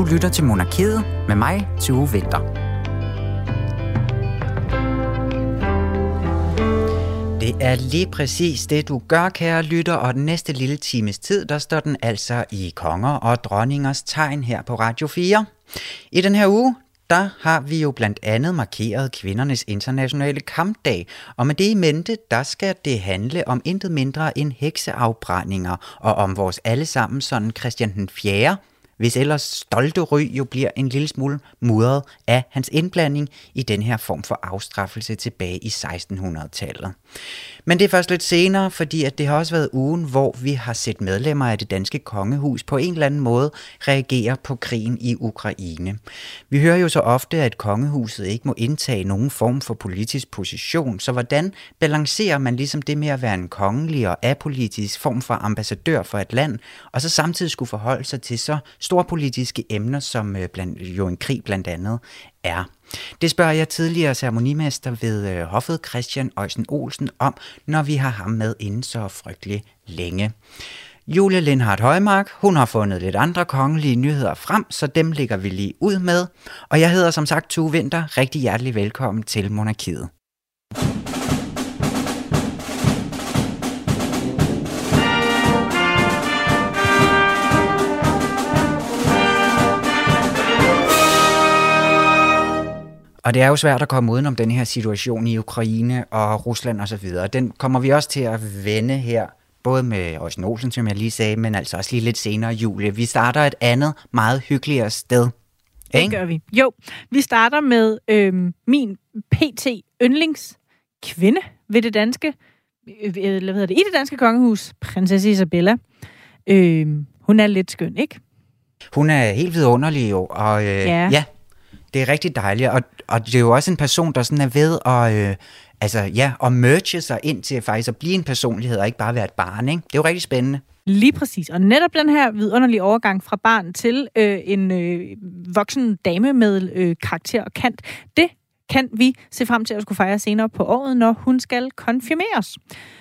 Du lytter til Monarkiet med mig, Tue Vinter. Det er lige præcis det, du gør, kære lytter, og den næste lille times tid, der står den altså i konger og dronningers tegn her på Radio 4. I den her uge, der har vi jo blandt andet markeret kvindernes internationale kampdag, og med det i mente, der skal det handle om intet mindre end hekseafbrændinger, og om vores allesammen sådan Christian den 4., hvis ellers stolte ry jo bliver en lille smule mudret af hans indblanding i den her form for afstraffelse tilbage i 1600-tallet. Men det er først lidt senere, fordi at det har også været ugen, hvor vi har set medlemmer af det danske kongehus på en eller anden måde reagere på krigen i Ukraine. Vi hører jo så ofte, at kongehuset ikke må indtage nogen form for politisk position, så hvordan balancerer man ligesom det med at være en kongelig og apolitisk form for ambassadør for et land, og så samtidig skulle forholde sig til så storpolitiske emner, som øh, blandt, jo en krig blandt andet er. Det spørger jeg tidligere ceremonimester ved øh, hoffet Christian Øjsen Olsen om, når vi har ham med inden så frygtelig længe. Julie Lindhardt Højmark, hun har fundet lidt andre kongelige nyheder frem, så dem ligger vi lige ud med. Og jeg hedder som sagt Tue Vinter. Rigtig hjertelig velkommen til Monarkiet. Og det er jo svært at komme udenom den her situation i Ukraine og Rusland osv. Den kommer vi også til at vende her, både med Øjsen Olsen, som jeg lige sagde, men altså også lige lidt senere, Julie. Vi starter et andet, meget hyggeligere sted. Det gør vi. Jo, vi starter med øhm, min PT yndlings kvinde ved det danske, øh, hvad hedder det, i det danske kongehus, prinsesse Isabella. Øhm, hun er lidt skøn, ikke? Hun er helt vidunderlig jo, og øh, ja. ja, det er rigtig dejligt, og, og det er jo også en person, der sådan er ved at, øh, altså, ja, at merge sig ind til faktisk at blive en personlighed, og ikke bare være et barn. Ikke? Det er jo rigtig spændende. Lige præcis. Og netop den her vidunderlige overgang fra barn til øh, en øh, voksen dame med øh, karakter og kant, det kan vi se frem til at skulle fejre senere på året, når hun skal konfirmeres.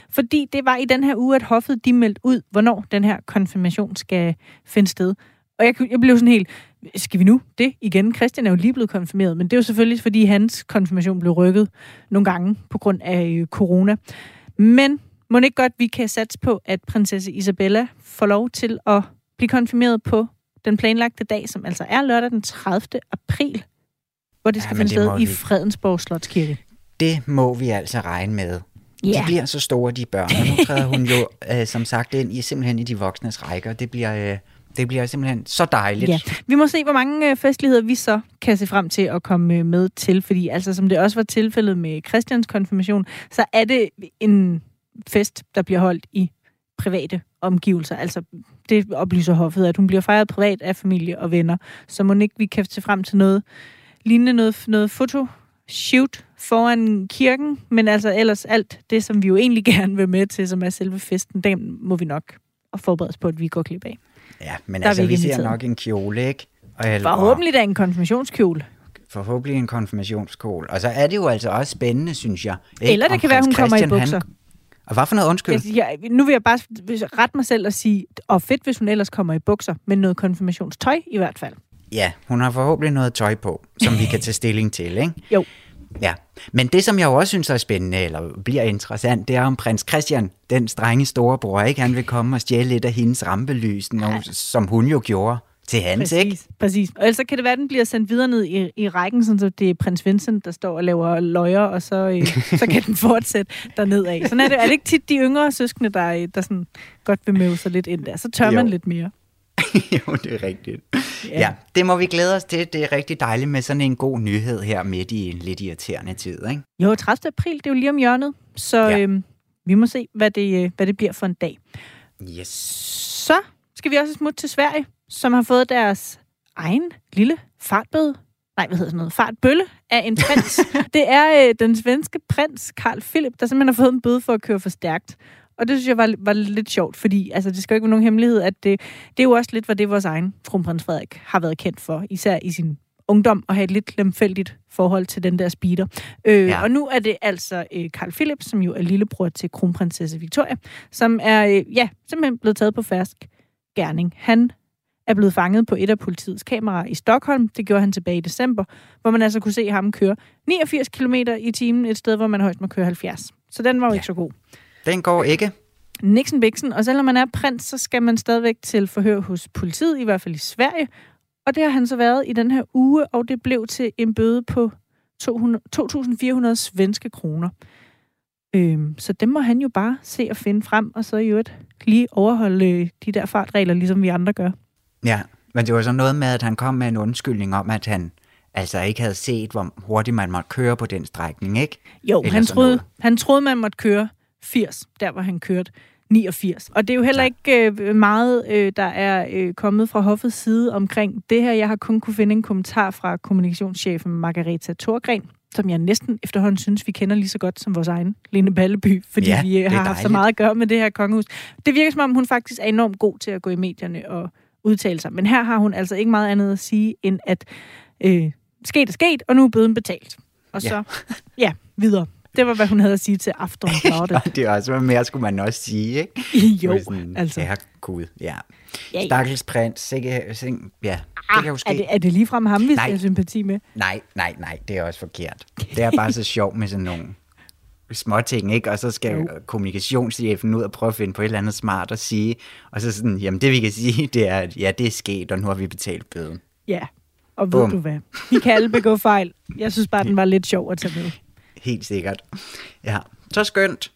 Fordi det var i den her uge, at hoffet de meldte ud, hvornår den her konfirmation skal finde sted. Og jeg, jeg blev sådan helt, skal vi nu det igen? Christian er jo lige blevet konfirmeret, men det er jo selvfølgelig, fordi hans konfirmation blev rykket nogle gange på grund af øh, corona. Men må ikke godt, vi kan satse på, at prinsesse Isabella får lov til at blive konfirmeret på den planlagte dag, som altså er lørdag den 30. april, hvor det skal ja, finde sted i Fredensborg Slotskirke. Det må vi altså regne med. Yeah. De bliver så store, de børn, og nu træder hun jo øh, som sagt ind i simpelthen i de voksnes rækker. Det bliver... Øh, det bliver simpelthen så dejligt. Ja. Vi må se, hvor mange øh, festligheder vi så kan se frem til at komme øh, med til, fordi altså som det også var tilfældet med Christians konfirmation, så er det en fest, der bliver holdt i private omgivelser. Altså, det oplyser hoffet, at hun bliver fejret privat af familie og venner. Så må ikke vi kan se frem til noget lignende noget, noget foto shoot foran kirken, men altså ellers alt det, som vi jo egentlig gerne vil med til, som er selve festen, den må vi nok forberede os på, at vi går klip af. Ja, men der altså, vi, vi ser nok en kjole, ikke? Og, forhåbentlig da en konfirmationskjole. Forhåbentlig en konfirmationskjole. Og så er det jo altså også spændende, synes jeg. Ikke? Eller det Om kan være, hun kommer i bukser. Han... Og hvad for noget undskyld? Jeg, jeg, nu vil jeg bare rette mig selv og sige, og fedt, hvis hun ellers kommer i bukser, men noget konfirmationstøj i hvert fald. Ja, hun har forhåbentlig noget tøj på, som vi kan tage stilling til, ikke? Jo. Ja, men det som jeg jo også synes er spændende, eller bliver interessant, det er om prins Christian, den strenge storebror, ikke? Han vil komme og stjæle lidt af hendes rampelys, ja. som hun jo gjorde til hans, præcis, ikke? Præcis. Og ellers kan det være, at den bliver sendt videre ned i, i rækken, så det er prins Vincent, der står og laver løjer, og så, øh, så kan den fortsætte derned af. Sådan er det, er det ikke tit de yngre søskende, der, der sådan godt vil møde sig lidt ind der. Så tør jo. man lidt mere. jo, det er rigtigt. Ja. ja, det må vi glæde os til. Det er rigtig dejligt med sådan en god nyhed her midt i en lidt irriterende tid, ikke? Jo, 30. april, det er jo lige om hjørnet, så ja. øhm, vi må se, hvad det, øh, hvad det bliver for en dag. Yes. Så skal vi også smutte til Sverige, som har fået deres egen lille fartbøde. Nej, hvad hedder sådan noget? Fartbølle af en prins. det er øh, den svenske prins Carl Philip, der simpelthen har fået en bøde for at køre for stærkt. Og det synes jeg var, var lidt sjovt, fordi altså, det skal jo ikke være nogen hemmelighed, at det, det er jo også lidt, hvad det vores egen kronprins Frederik har været kendt for, især i sin ungdom, at have et lidt lemfældigt forhold til den der speeder. Øh, ja. Og nu er det altså øh, Carl Philip, som jo er lillebror til kronprinsesse Victoria, som er øh, ja, simpelthen blevet taget på færsk gerning. Han er blevet fanget på et af politiets kameraer i Stockholm. Det gjorde han tilbage i december, hvor man altså kunne se ham køre 89 km i timen et sted, hvor man højst må køre 70. Så den var jo ja. ikke så god. Den går ikke. Nixon Bixen, og selvom man er prins, så skal man stadigvæk til forhør hos politiet, i hvert fald i Sverige. Og det har han så været i den her uge, og det blev til en bøde på 2.400 svenske kroner. Øhm, så dem må han jo bare se og finde frem, og så i øvrigt lige overholde øh, de der fartregler, ligesom vi andre gør. Ja, men det var så noget med, at han kom med en undskyldning om, at han altså ikke havde set, hvor hurtigt man måtte køre på den strækning, ikke? Jo, han troede, han troede, man måtte køre 80, der hvor han kørte 89. Og det er jo heller ikke øh, meget, øh, der er øh, kommet fra hoffets side omkring det her. Jeg har kun kunne finde en kommentar fra kommunikationschefen Margareta Thorgren, som jeg næsten efterhånden synes, vi kender lige så godt som vores egen Lene Balleby, fordi ja, vi har haft så meget at gøre med det her kongehus. Det virker som om, hun faktisk er enormt god til at gå i medierne og udtale sig. Men her har hun altså ikke meget andet at sige, end at øh, sket er sket, og nu er bøden betalt. Og så, ja, ja videre. Det var, hvad hun havde at sige til Aftonbladet. det er også, hvad mere skulle man også sige, ikke? jo, sådan, altså. Ja, gud, ja. ja, ja. Stakkels prins, sikke, sikke, ja, det ah, kan jo ske. Er det, er det ligefrem ham, vi skal have sympati med? Nej, nej, nej, det er også forkert. Det er bare så sjovt med sådan nogle små ting, ikke? Og så skal jo. kommunikationschefen ud og prøve at finde på et eller andet smart at sige. Og så sådan, jamen det vi kan sige, det er, at ja, det er sket, og nu har vi betalt bøden. Ja, og ved Bum. du hvad? Vi kan alle begå fejl. Jeg synes bare, den var lidt sjov at tage med. Helt sikkert. Ja, så skønt.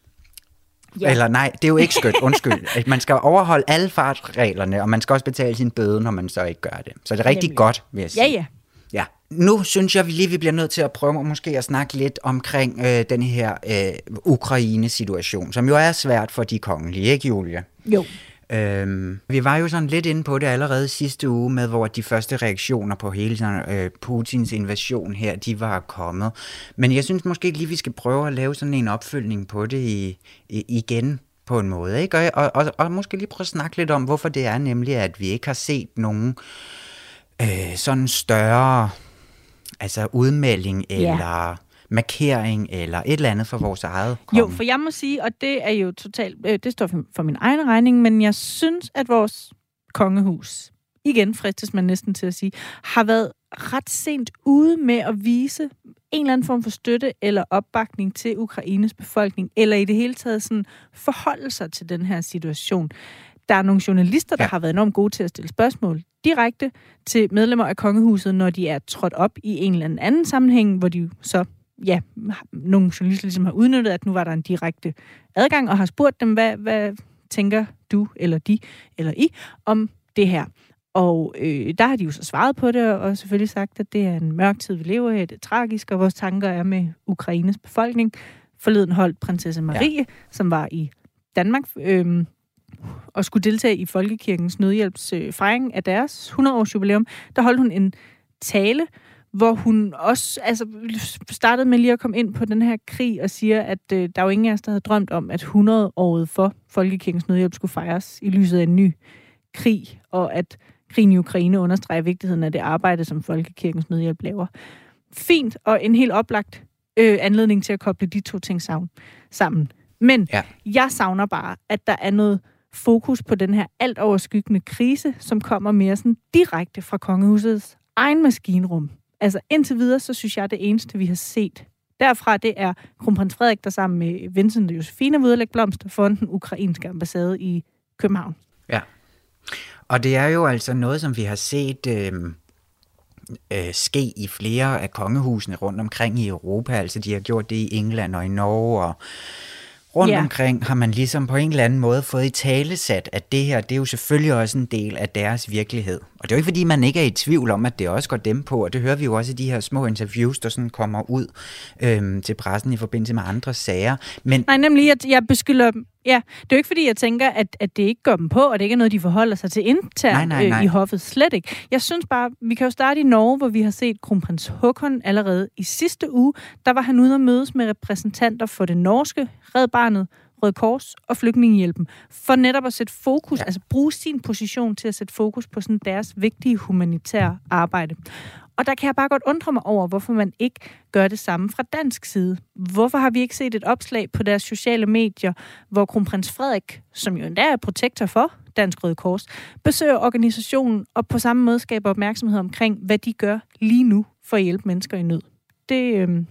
Ja. Eller nej, det er jo ikke skønt, undskyld. Man skal overholde alle fartreglerne, og man skal også betale sin bøde, når man så ikke gør det. Så det er rigtig Nemlig. godt, vil jeg sige. Ja, ja. Ja. Nu synes jeg vi lige, vi bliver nødt til at prøve måske at snakke lidt omkring øh, den her øh, Ukraine-situation, som jo er svært for de kongelige, ikke Julie? Jo. Øhm, vi var jo sådan lidt inde på det allerede sidste uge, med hvor de første reaktioner på hele sådan, øh, Putins invasion her, de var kommet. Men jeg synes måske lige, vi skal prøve at lave sådan en opfølgning på det i, i, igen på en måde. Ikke? Og, og, og måske lige prøve at snakke lidt om, hvorfor det er nemlig, at vi ikke har set nogen øh, sådan større altså udmelding eller... Ja markering eller et eller andet for vores eget konge. Jo, for jeg må sige, og det er jo totalt, øh, det står for min egen regning, men jeg synes, at vores kongehus, igen fristes man næsten til at sige, har været ret sent ude med at vise en eller anden form for støtte eller opbakning til Ukraines befolkning, eller i det hele taget sådan forholde sig til den her situation. Der er nogle journalister, der ja. har været enormt gode til at stille spørgsmål direkte til medlemmer af kongehuset, når de er trådt op i en eller anden sammenhæng, hvor de så ja, nogle journalister ligesom har udnyttet, at nu var der en direkte adgang, og har spurgt dem, hvad, hvad tænker du, eller de, eller I, om det her. Og øh, der har de jo så svaret på det, og selvfølgelig sagt, at det er en mørk tid, vi lever i, det er tragisk, og vores tanker er med Ukraines befolkning. Forleden holdt prinsesse Marie, ja. som var i Danmark, øh, og skulle deltage i Folkekirkens nødhjælps øh, fejring af deres 100-års jubilæum, der holdt hun en tale, hvor hun også altså, startede med lige at komme ind på den her krig og siger, at øh, der er jo ingen af os, der havde drømt om, at 100-året for Folkekirkens Nødhjælp skulle fejres i lyset af en ny krig, og at krigen i Ukraine understreger vigtigheden af det arbejde, som Folkekirkens Nødhjælp laver. Fint, og en helt oplagt øh, anledning til at koble de to ting sammen. Men ja. jeg savner bare, at der er noget fokus på den her alt overskyggende krise, som kommer mere sådan direkte fra kongehusets egen maskinrum. Altså indtil videre, så synes jeg, at det eneste, vi har set derfra, det er kronprins Frederik, der sammen med Vincent og Josefine vil blomster for den ukrainske ambassade i København. Ja, og det er jo altså noget, som vi har set øh, øh, ske i flere af kongehusene rundt omkring i Europa. Altså de har gjort det i England og i Norge og rundt yeah. omkring har man ligesom på en eller anden måde fået i tale sat, at det her, det er jo selvfølgelig også en del af deres virkelighed. Og det er jo ikke fordi, man ikke er i tvivl om, at det også går dem på, og det hører vi jo også i de her små interviews, der sådan kommer ud øhm, til pressen i forbindelse med andre sager. Men... Nej, nemlig, at jeg beskylder dem. Ja, det er jo ikke fordi, jeg tænker, at, at det ikke går dem på, og det ikke er noget, de forholder sig til internt nej, nej, nej. Øh, i hoffet. Slet ikke. Jeg synes bare, vi kan jo starte i Norge, hvor vi har set kronprins Håkon allerede i sidste uge. Der var han ude at mødes med repræsentanter for det norske Red Barnet, Røde Kors og Flygtningehjælpen, for netop at sætte fokus, ja. altså bruge sin position til at sætte fokus på sådan deres vigtige humanitære arbejde. Og der kan jeg bare godt undre mig over, hvorfor man ikke gør det samme fra dansk side. Hvorfor har vi ikke set et opslag på deres sociale medier, hvor kronprins Frederik, som jo endda er protektor for Dansk Røde Kors, besøger organisationen og på samme måde skaber opmærksomhed omkring, hvad de gør lige nu for at hjælpe mennesker i nød. Det, øhm,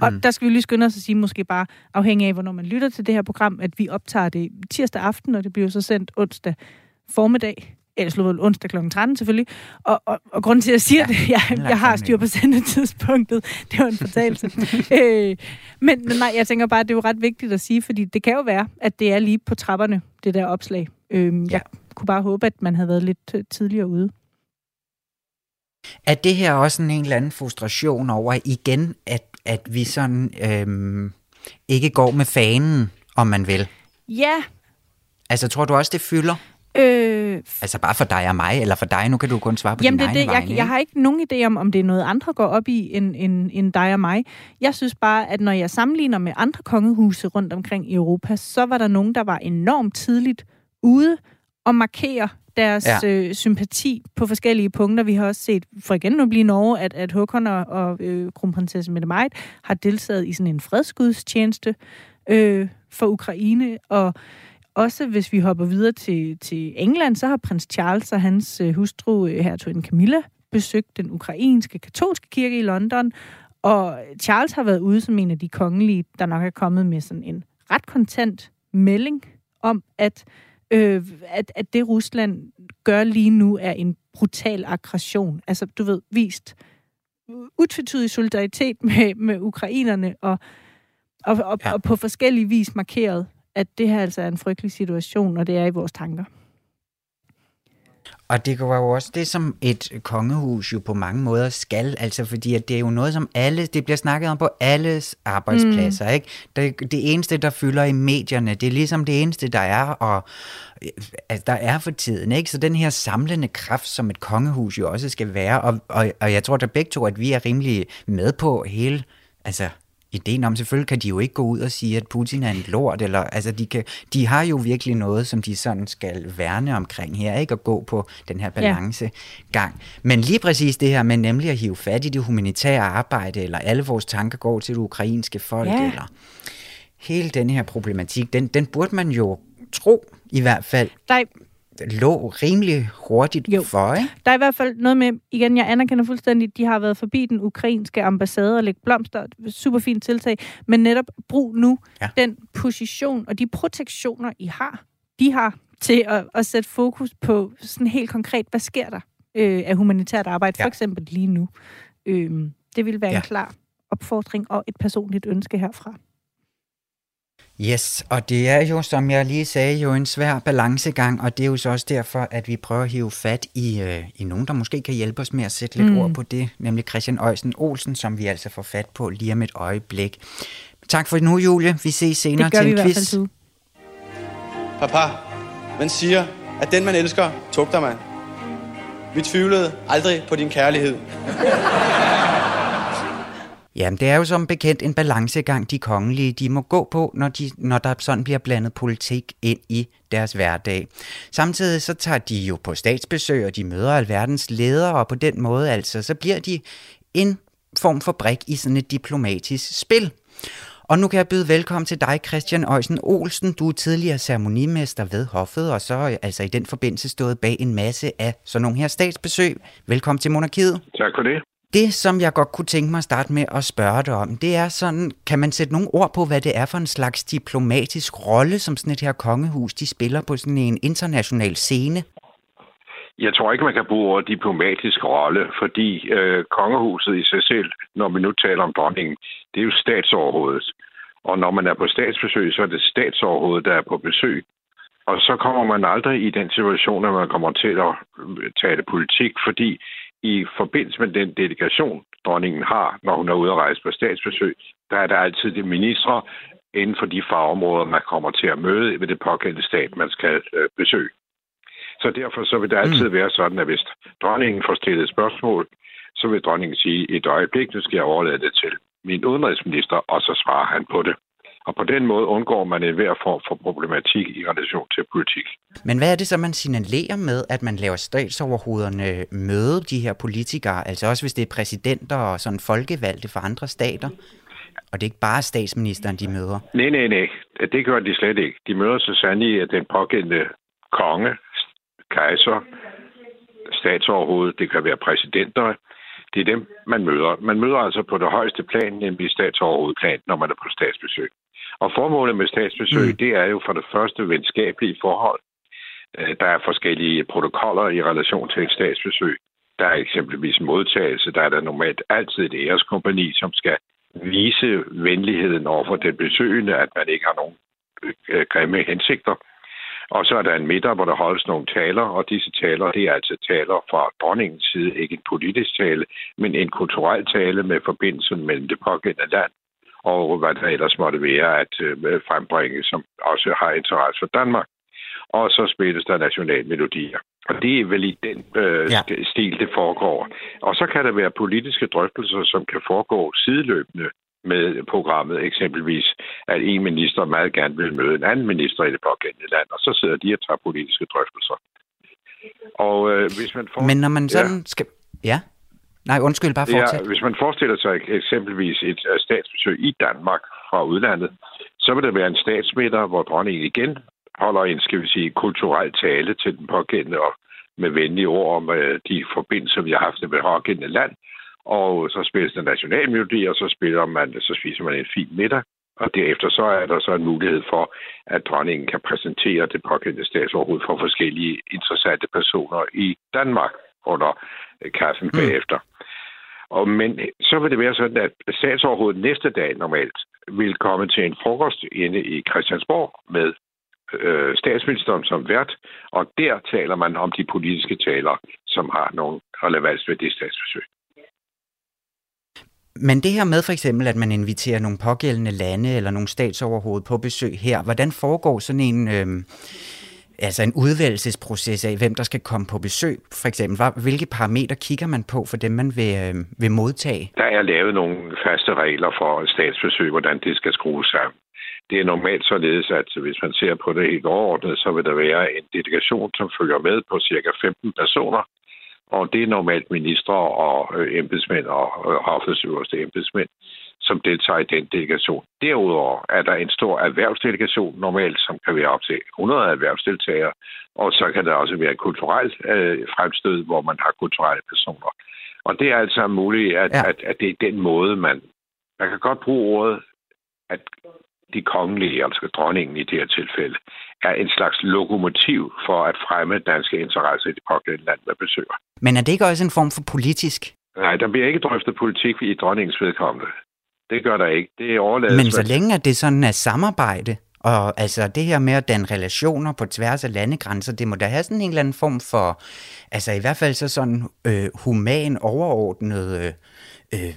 og mm. der skal vi lige skynde os at sige, måske bare afhængig af, hvornår man lytter til det her program, at vi optager det tirsdag aften, og det bliver så sendt onsdag formiddag eller slået onsdag kl. 13 selvfølgelig. Og, og, og grunden til, at jeg siger ja, det, jeg, jeg har styr på sendetidspunktet. Det var en fortalelse. øh, men, men nej, jeg tænker bare, at det er jo ret vigtigt at sige, fordi det kan jo være, at det er lige på trapperne, det der opslag. Øh, jeg ja. kunne bare håbe, at man havde været lidt øh, tidligere ude. Er det her også en, en eller anden frustration over igen, at, at vi sådan øhm, ikke går med fanen, om man vil? Ja. Altså, tror du også, det fylder? Øh, altså bare for dig og mig, eller for dig, nu kan du kun svare på jamen, din det, egen det, jeg, jeg har ikke nogen idé om, om det er noget andre går op i end, end, end dig og mig. Jeg synes bare, at når jeg sammenligner med andre kongehuse rundt omkring i Europa, så var der nogen, der var enormt tidligt ude og markere deres ja. øh, sympati på forskellige punkter. Vi har også set, for igen nu blive Norge, at, at Håkon og, og øh, kronprinsesse Mette Marit har deltaget i sådan en fredsgudstjeneste øh, for Ukraine, og også hvis vi hopper videre til, til England, så har prins Charles og hans øh, hustru, øh, hertugen Camilla, besøgt den ukrainske katolske kirke i London, og Charles har været ude som en af de kongelige, der nok er kommet med sådan en ret kontant melding om, at, øh, at, at det Rusland gør lige nu er en brutal aggression. Altså, du ved, vist utvetydig solidaritet med, med ukrainerne, og, og, og, ja. og på forskellige vis markeret at det her altså er en frygtelig situation, og det er i vores tanker. Og det var jo også det, som et kongehus jo på mange måder skal, altså fordi at det er jo noget, som alle, det bliver snakket om på alles arbejdspladser, mm. ikke? Det, det eneste, der fylder i medierne, det er ligesom det eneste, der er, og altså, der er for tiden, ikke? Så den her samlende kraft, som et kongehus jo også skal være, og, og, og jeg tror da begge to, at vi er rimelig med på hele, altså ideen om, selvfølgelig kan de jo ikke gå ud og sige, at Putin er en lort, eller, altså de, kan, de har jo virkelig noget, som de sådan skal værne omkring her, ikke at gå på den her balancegang. Ja. Men lige præcis det her med nemlig at hive fat i det humanitære arbejde, eller alle vores tanker går til det ukrainske folk, ja. eller hele den her problematik, den, den burde man jo tro, i hvert fald. Nej, lå rimelig hurtigt jo. for, ikke? Der er i hvert fald noget med, igen, jeg anerkender fuldstændig, de har været forbi den ukrainske ambassade og lægge blomster, super fint tiltag, men netop brug nu ja. den position og de protektioner, I har, de har til at, at sætte fokus på sådan helt konkret, hvad sker der øh, af humanitært arbejde, ja. for eksempel lige nu. Øh, det vil være ja. en klar opfordring og et personligt ønske herfra. Yes, og det er jo, som jeg lige sagde, jo en svær balancegang, og det er jo så også derfor, at vi prøver at hive fat i, øh, i nogen, der måske kan hjælpe os med at sætte lidt mm. ord på det, nemlig Christian Øjsen Olsen, som vi altså får fat på lige om et øjeblik. Tak for nu, Julie. Vi ses senere til en quiz. Papa, man siger, at den man elsker, tugter man. Vi tvivlede aldrig på din kærlighed. Jamen, det er jo som bekendt en balancegang, de kongelige de må gå på, når, de, når der sådan bliver blandet politik ind i deres hverdag. Samtidig så tager de jo på statsbesøg, og de møder alverdens ledere, og på den måde altså, så bliver de en form for brik i sådan et diplomatisk spil. Og nu kan jeg byde velkommen til dig, Christian Øjsen Olsen. Du er tidligere ceremonimester ved Hoffet, og så altså i den forbindelse stået bag en masse af sådan nogle her statsbesøg. Velkommen til Monarkiet. Tak for det. Det, som jeg godt kunne tænke mig at starte med at spørge dig om, det er sådan, kan man sætte nogle ord på, hvad det er for en slags diplomatisk rolle, som sådan et her kongehus, de spiller på sådan en international scene? Jeg tror ikke, man kan bruge ordet diplomatisk rolle, fordi øh, kongehuset i sig selv, når vi nu taler om dronningen, det er jo statsoverhovedet. Og når man er på statsbesøg, så er det statsoverhovedet, der er på besøg. Og så kommer man aldrig i den situation, at man kommer til at tale politik, fordi i forbindelse med den delegation, dronningen har, når hun er ude at rejse på statsbesøg, der er der altid de ministre inden for de fagområder, man kommer til at møde ved det pågældende stat, man skal øh, besøge. Så derfor så vil det altid mm. være sådan, at hvis dronningen får stillet et spørgsmål, så vil dronningen sige, et øjeblik, nu skal jeg overlade det til min udenrigsminister, og så svarer han på det. Og på den måde undgår man enhver form for problematik i relation til politik. Men hvad er det så, man signalerer med, at man laver statsoverhovederne møde de her politikere? Altså også hvis det er præsidenter og sådan folkevalgte fra andre stater? Og det er ikke bare statsministeren, de møder? Nej, nej, nej. Det gør de slet ikke. De møder så sandelig at den pågældende konge, kejser, statsoverhoved, det kan være præsidenter, det er dem, man møder. Man møder altså på det højeste plan, nemlig statsoverhovedplan, når man er på statsbesøg. Og formålet med statsbesøg, mm. det er jo for det første venskabelige forhold. Øh, der er forskellige protokoller i relation til et statsbesøg. Der er eksempelvis modtagelse. Der er der normalt altid et æreskompani, som skal vise venligheden over for den besøgende, at man ikke har nogen øh, grimme hensigter. Og så er der en middag, hvor der holdes nogle taler, og disse taler, det er altså taler fra dronningens side, ikke en politisk tale, men en kulturel tale med forbindelsen mellem det pågældende land og hvad der ellers måtte være at øh, frembringe, som også har interesse for Danmark. Og så spilles der nationalmelodier. Og det er vel i den øh, ja. stil, det foregår. Og så kan der være politiske drøftelser, som kan foregå sideløbende med programmet. Eksempelvis, at en minister meget gerne vil møde en anden minister i det pågældende land, og så sidder de og tager politiske drøftelser. Og øh, hvis man får... Men når man sådan ja. skal... Ja? Nej, undskyld, bare fortsæt. Ja, hvis man forestiller sig eksempelvis et øh, statsbesøg i Danmark fra udlandet, så vil der være en statsmiddag, hvor dronningen igen holder en, skal vi sige, kulturel tale til den pågældende og med venlige ord om øh, de forbindelser, vi har haft med det pågældende land. Og så spilles der nationalmelodi, og så spiller man, så spiser man en fin middag. Og derefter så er der så en mulighed for, at dronningen kan præsentere det pågældende statsoverhoved for forskellige interessante personer i Danmark under øh, kaffen mm. bagefter. Og, men så vil det være sådan, at statsoverhovedet næste dag normalt vil komme til en frokost inde i Christiansborg med øh, statsministeren som vært, og der taler man om de politiske taler, som har nogen relevans ved det statsbesøg. Men det her med for eksempel, at man inviterer nogle pågældende lande eller nogle statsoverhoved på besøg her, hvordan foregår sådan en, øh, altså en udvalgelsesproces af, hvem der skal komme på besøg, for eksempel? Hvilke parametre kigger man på for dem, man vil, øh, vil modtage? Der er lavet nogle faste regler for statsbesøg, hvordan det skal skrues sammen. Det er normalt således, at hvis man ser på det helt overordnet, så vil der være en delegation, som følger med på cirka 15 personer, og det er normalt ministre og øh, embedsmænd og øh, hoffets øverste embedsmænd, som deltager i den delegation. Derudover er der en stor erhvervsdelegation normalt, som kan være op til 100 erhvervsdeltagere, og så kan der også være et kulturelt øh, fremstød, hvor man har kulturelle personer. Og det er altså muligt, at, ja. at, at det er den måde, man... Man kan godt bruge ordet, at de kongelige, altså dronningen i det her tilfælde, er en slags lokomotiv for at fremme danske interesser i det pågældende land, der besøger. Men er det ikke også en form for politisk? Nej, der bliver ikke drøftet politik i dronningens vedkommende. Det gør der ikke. Det er overladet. Men så længe at det sådan er samarbejde, og altså det her med at danne relationer på tværs af landegrænser, det må da have sådan en eller anden form for, altså i hvert fald så sådan øh, human, overordnet øh, øh,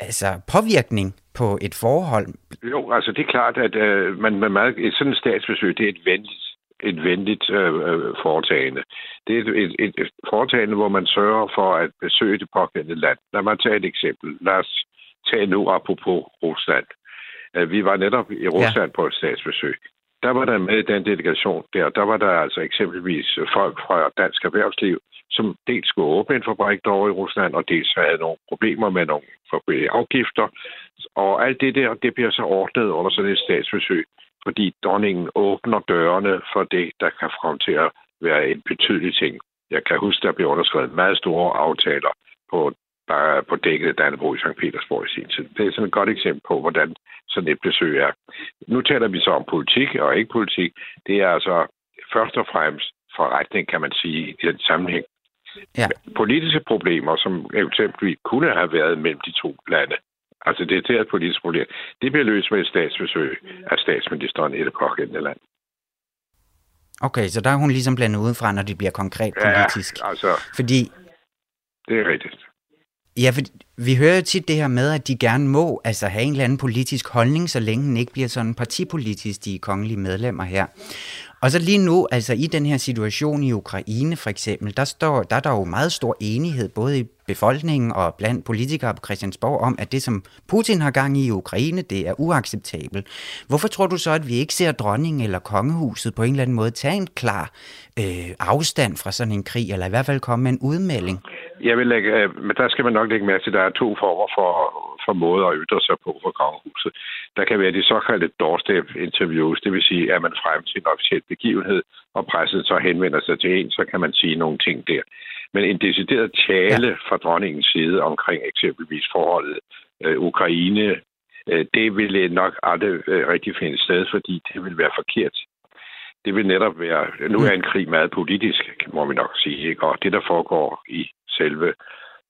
altså påvirkning på et forhold. Jo, altså det er klart, at øh, man, man meget, et sådan statsbesøg, det er et venligt et venligt øh, øh, foretagende. Det er et, et, et, et foretagende, hvor man sørger for at besøge det pågældende land. Lad mig tage et eksempel. Lad os tage nu apropos Rusland. Øh, vi var netop i Rusland ja. på et statsbesøg. Der var der med i den delegation der, der var der altså eksempelvis folk fra dansk erhvervsliv, som dels skulle åbne en fabrik derovre i Rusland, og dels havde nogle problemer med nogle afgifter. Og alt det der, det bliver så ordnet under sådan et statsbesøg, fordi dronningen åbner dørene for det, der kan frem til at være en betydelig ting. Jeg kan huske, der blev underskrevet meget store aftaler på der på dækket af Dannebro i St. Petersborg i sin tid. Det er sådan et godt eksempel på, hvordan sådan et besøg er. Nu taler vi så om politik og ikke politik. Det er altså først og fremmest forretning, kan man sige, i den sammenhæng. Ja. Politiske problemer, som eventuelt kunne have været mellem de to lande, altså det er et politisk problem, det bliver løst med et statsbesøg af statsministeren i det pågældende land. Okay, så der er hun ligesom blandet udenfra, når det bliver konkret politisk. Ja, altså... Fordi... Det er rigtigt. Ja, for vi hører jo tit det her med, at de gerne må altså, have en eller anden politisk holdning, så længe den ikke bliver sådan partipolitisk, de kongelige medlemmer her. Og så lige nu, altså i den her situation i Ukraine for eksempel, der, står, der er der jo meget stor enighed, både i befolkningen og blandt politikere på Christiansborg om, at det, som Putin har gang i i Ukraine, det er uacceptabelt. Hvorfor tror du så, at vi ikke ser dronningen eller kongehuset på en eller anden måde tage en klar øh, afstand fra sådan en krig, eller i hvert fald komme med en udmelding? Jeg vil lægge, øh, men der skal man nok lægge mærke til, at der er to former for, for måder at ytre sig på for kongehuset. Der kan være de såkaldte doorstep interviews, det vil sige, at man frem til en officiel begivenhed, og presset så henvender sig til en, så kan man sige nogle ting der. Men en decideret tale ja. fra dronningens side omkring eksempelvis forholdet øh, Ukraine, øh, det vil nok aldrig øh, rigtig finde sted, fordi det vil være forkert. Det vil netop være, nu er en krig meget politisk, må vi nok sige, ikke? og det, der foregår i selve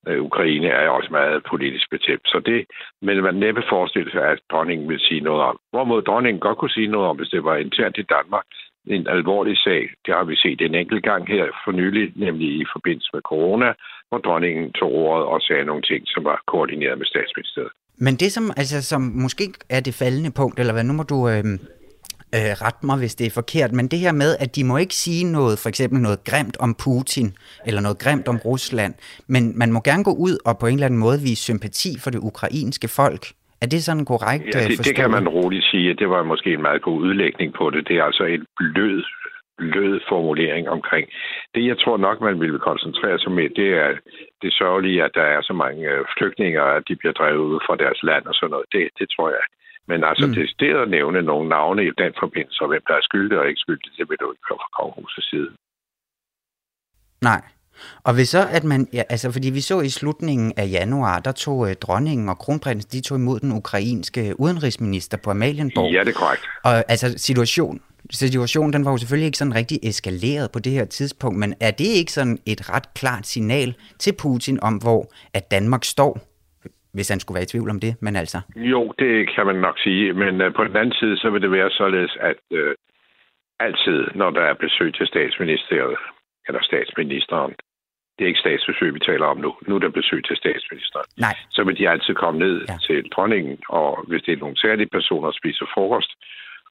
øh, Ukraine, er også meget politisk betæmt. Så det vil man næppe forestille sig, at dronningen vil sige noget om. Hvorimod dronningen godt kunne sige noget om, hvis det var internt i Danmark, en alvorlig sag. Det har vi set en enkelt gang her for nylig, nemlig i forbindelse med corona, hvor dronningen tog ordet og sagde nogle ting, som var koordineret med statsministeriet. Men det, som, altså, som måske er det faldende punkt, eller hvad, nu må du øh, øh, rette mig, hvis det er forkert, men det her med, at de må ikke sige noget, for eksempel noget grimt om Putin, eller noget grimt om Rusland, men man må gerne gå ud og på en eller anden måde vise sympati for det ukrainske folk. Er det sådan korrekt ja, det, det kan man roligt sige. Det var måske en meget god udlægning på det. Det er altså et blød, blød formulering omkring. Det, jeg tror nok, man vil koncentrere sig med, det er det sørgelige, at der er så mange øh, flygtninge, at de bliver drevet ud fra deres land og sådan noget. Det, det tror jeg. Men altså, mm. det at nævne nogle navne i den forbindelse, og hvem der er skyldig og ikke skyldig, det vil du ikke høre fra kongehusets side. Nej. Og hvis så, at man, ja, altså fordi vi så i slutningen af januar, der tog øh, dronningen og kronprinsen, de tog imod den ukrainske udenrigsminister på Amalienborg. Ja, det er korrekt. Og altså situation, situationen, den var jo selvfølgelig ikke sådan rigtig eskaleret på det her tidspunkt, men er det ikke sådan et ret klart signal til Putin om, hvor at Danmark står? hvis han skulle være i tvivl om det, men altså... Jo, det kan man nok sige, men uh, på den anden side, så vil det være således, at uh, altid, når der er besøg til statsministeriet, eller statsministeren, det er ikke statsbesøg, vi taler om nu. Nu er der besøg til statsministeren. Nej. Så vil de altid komme ned ja. til dronningen, og hvis det er nogle særlige personer, spiser frokost.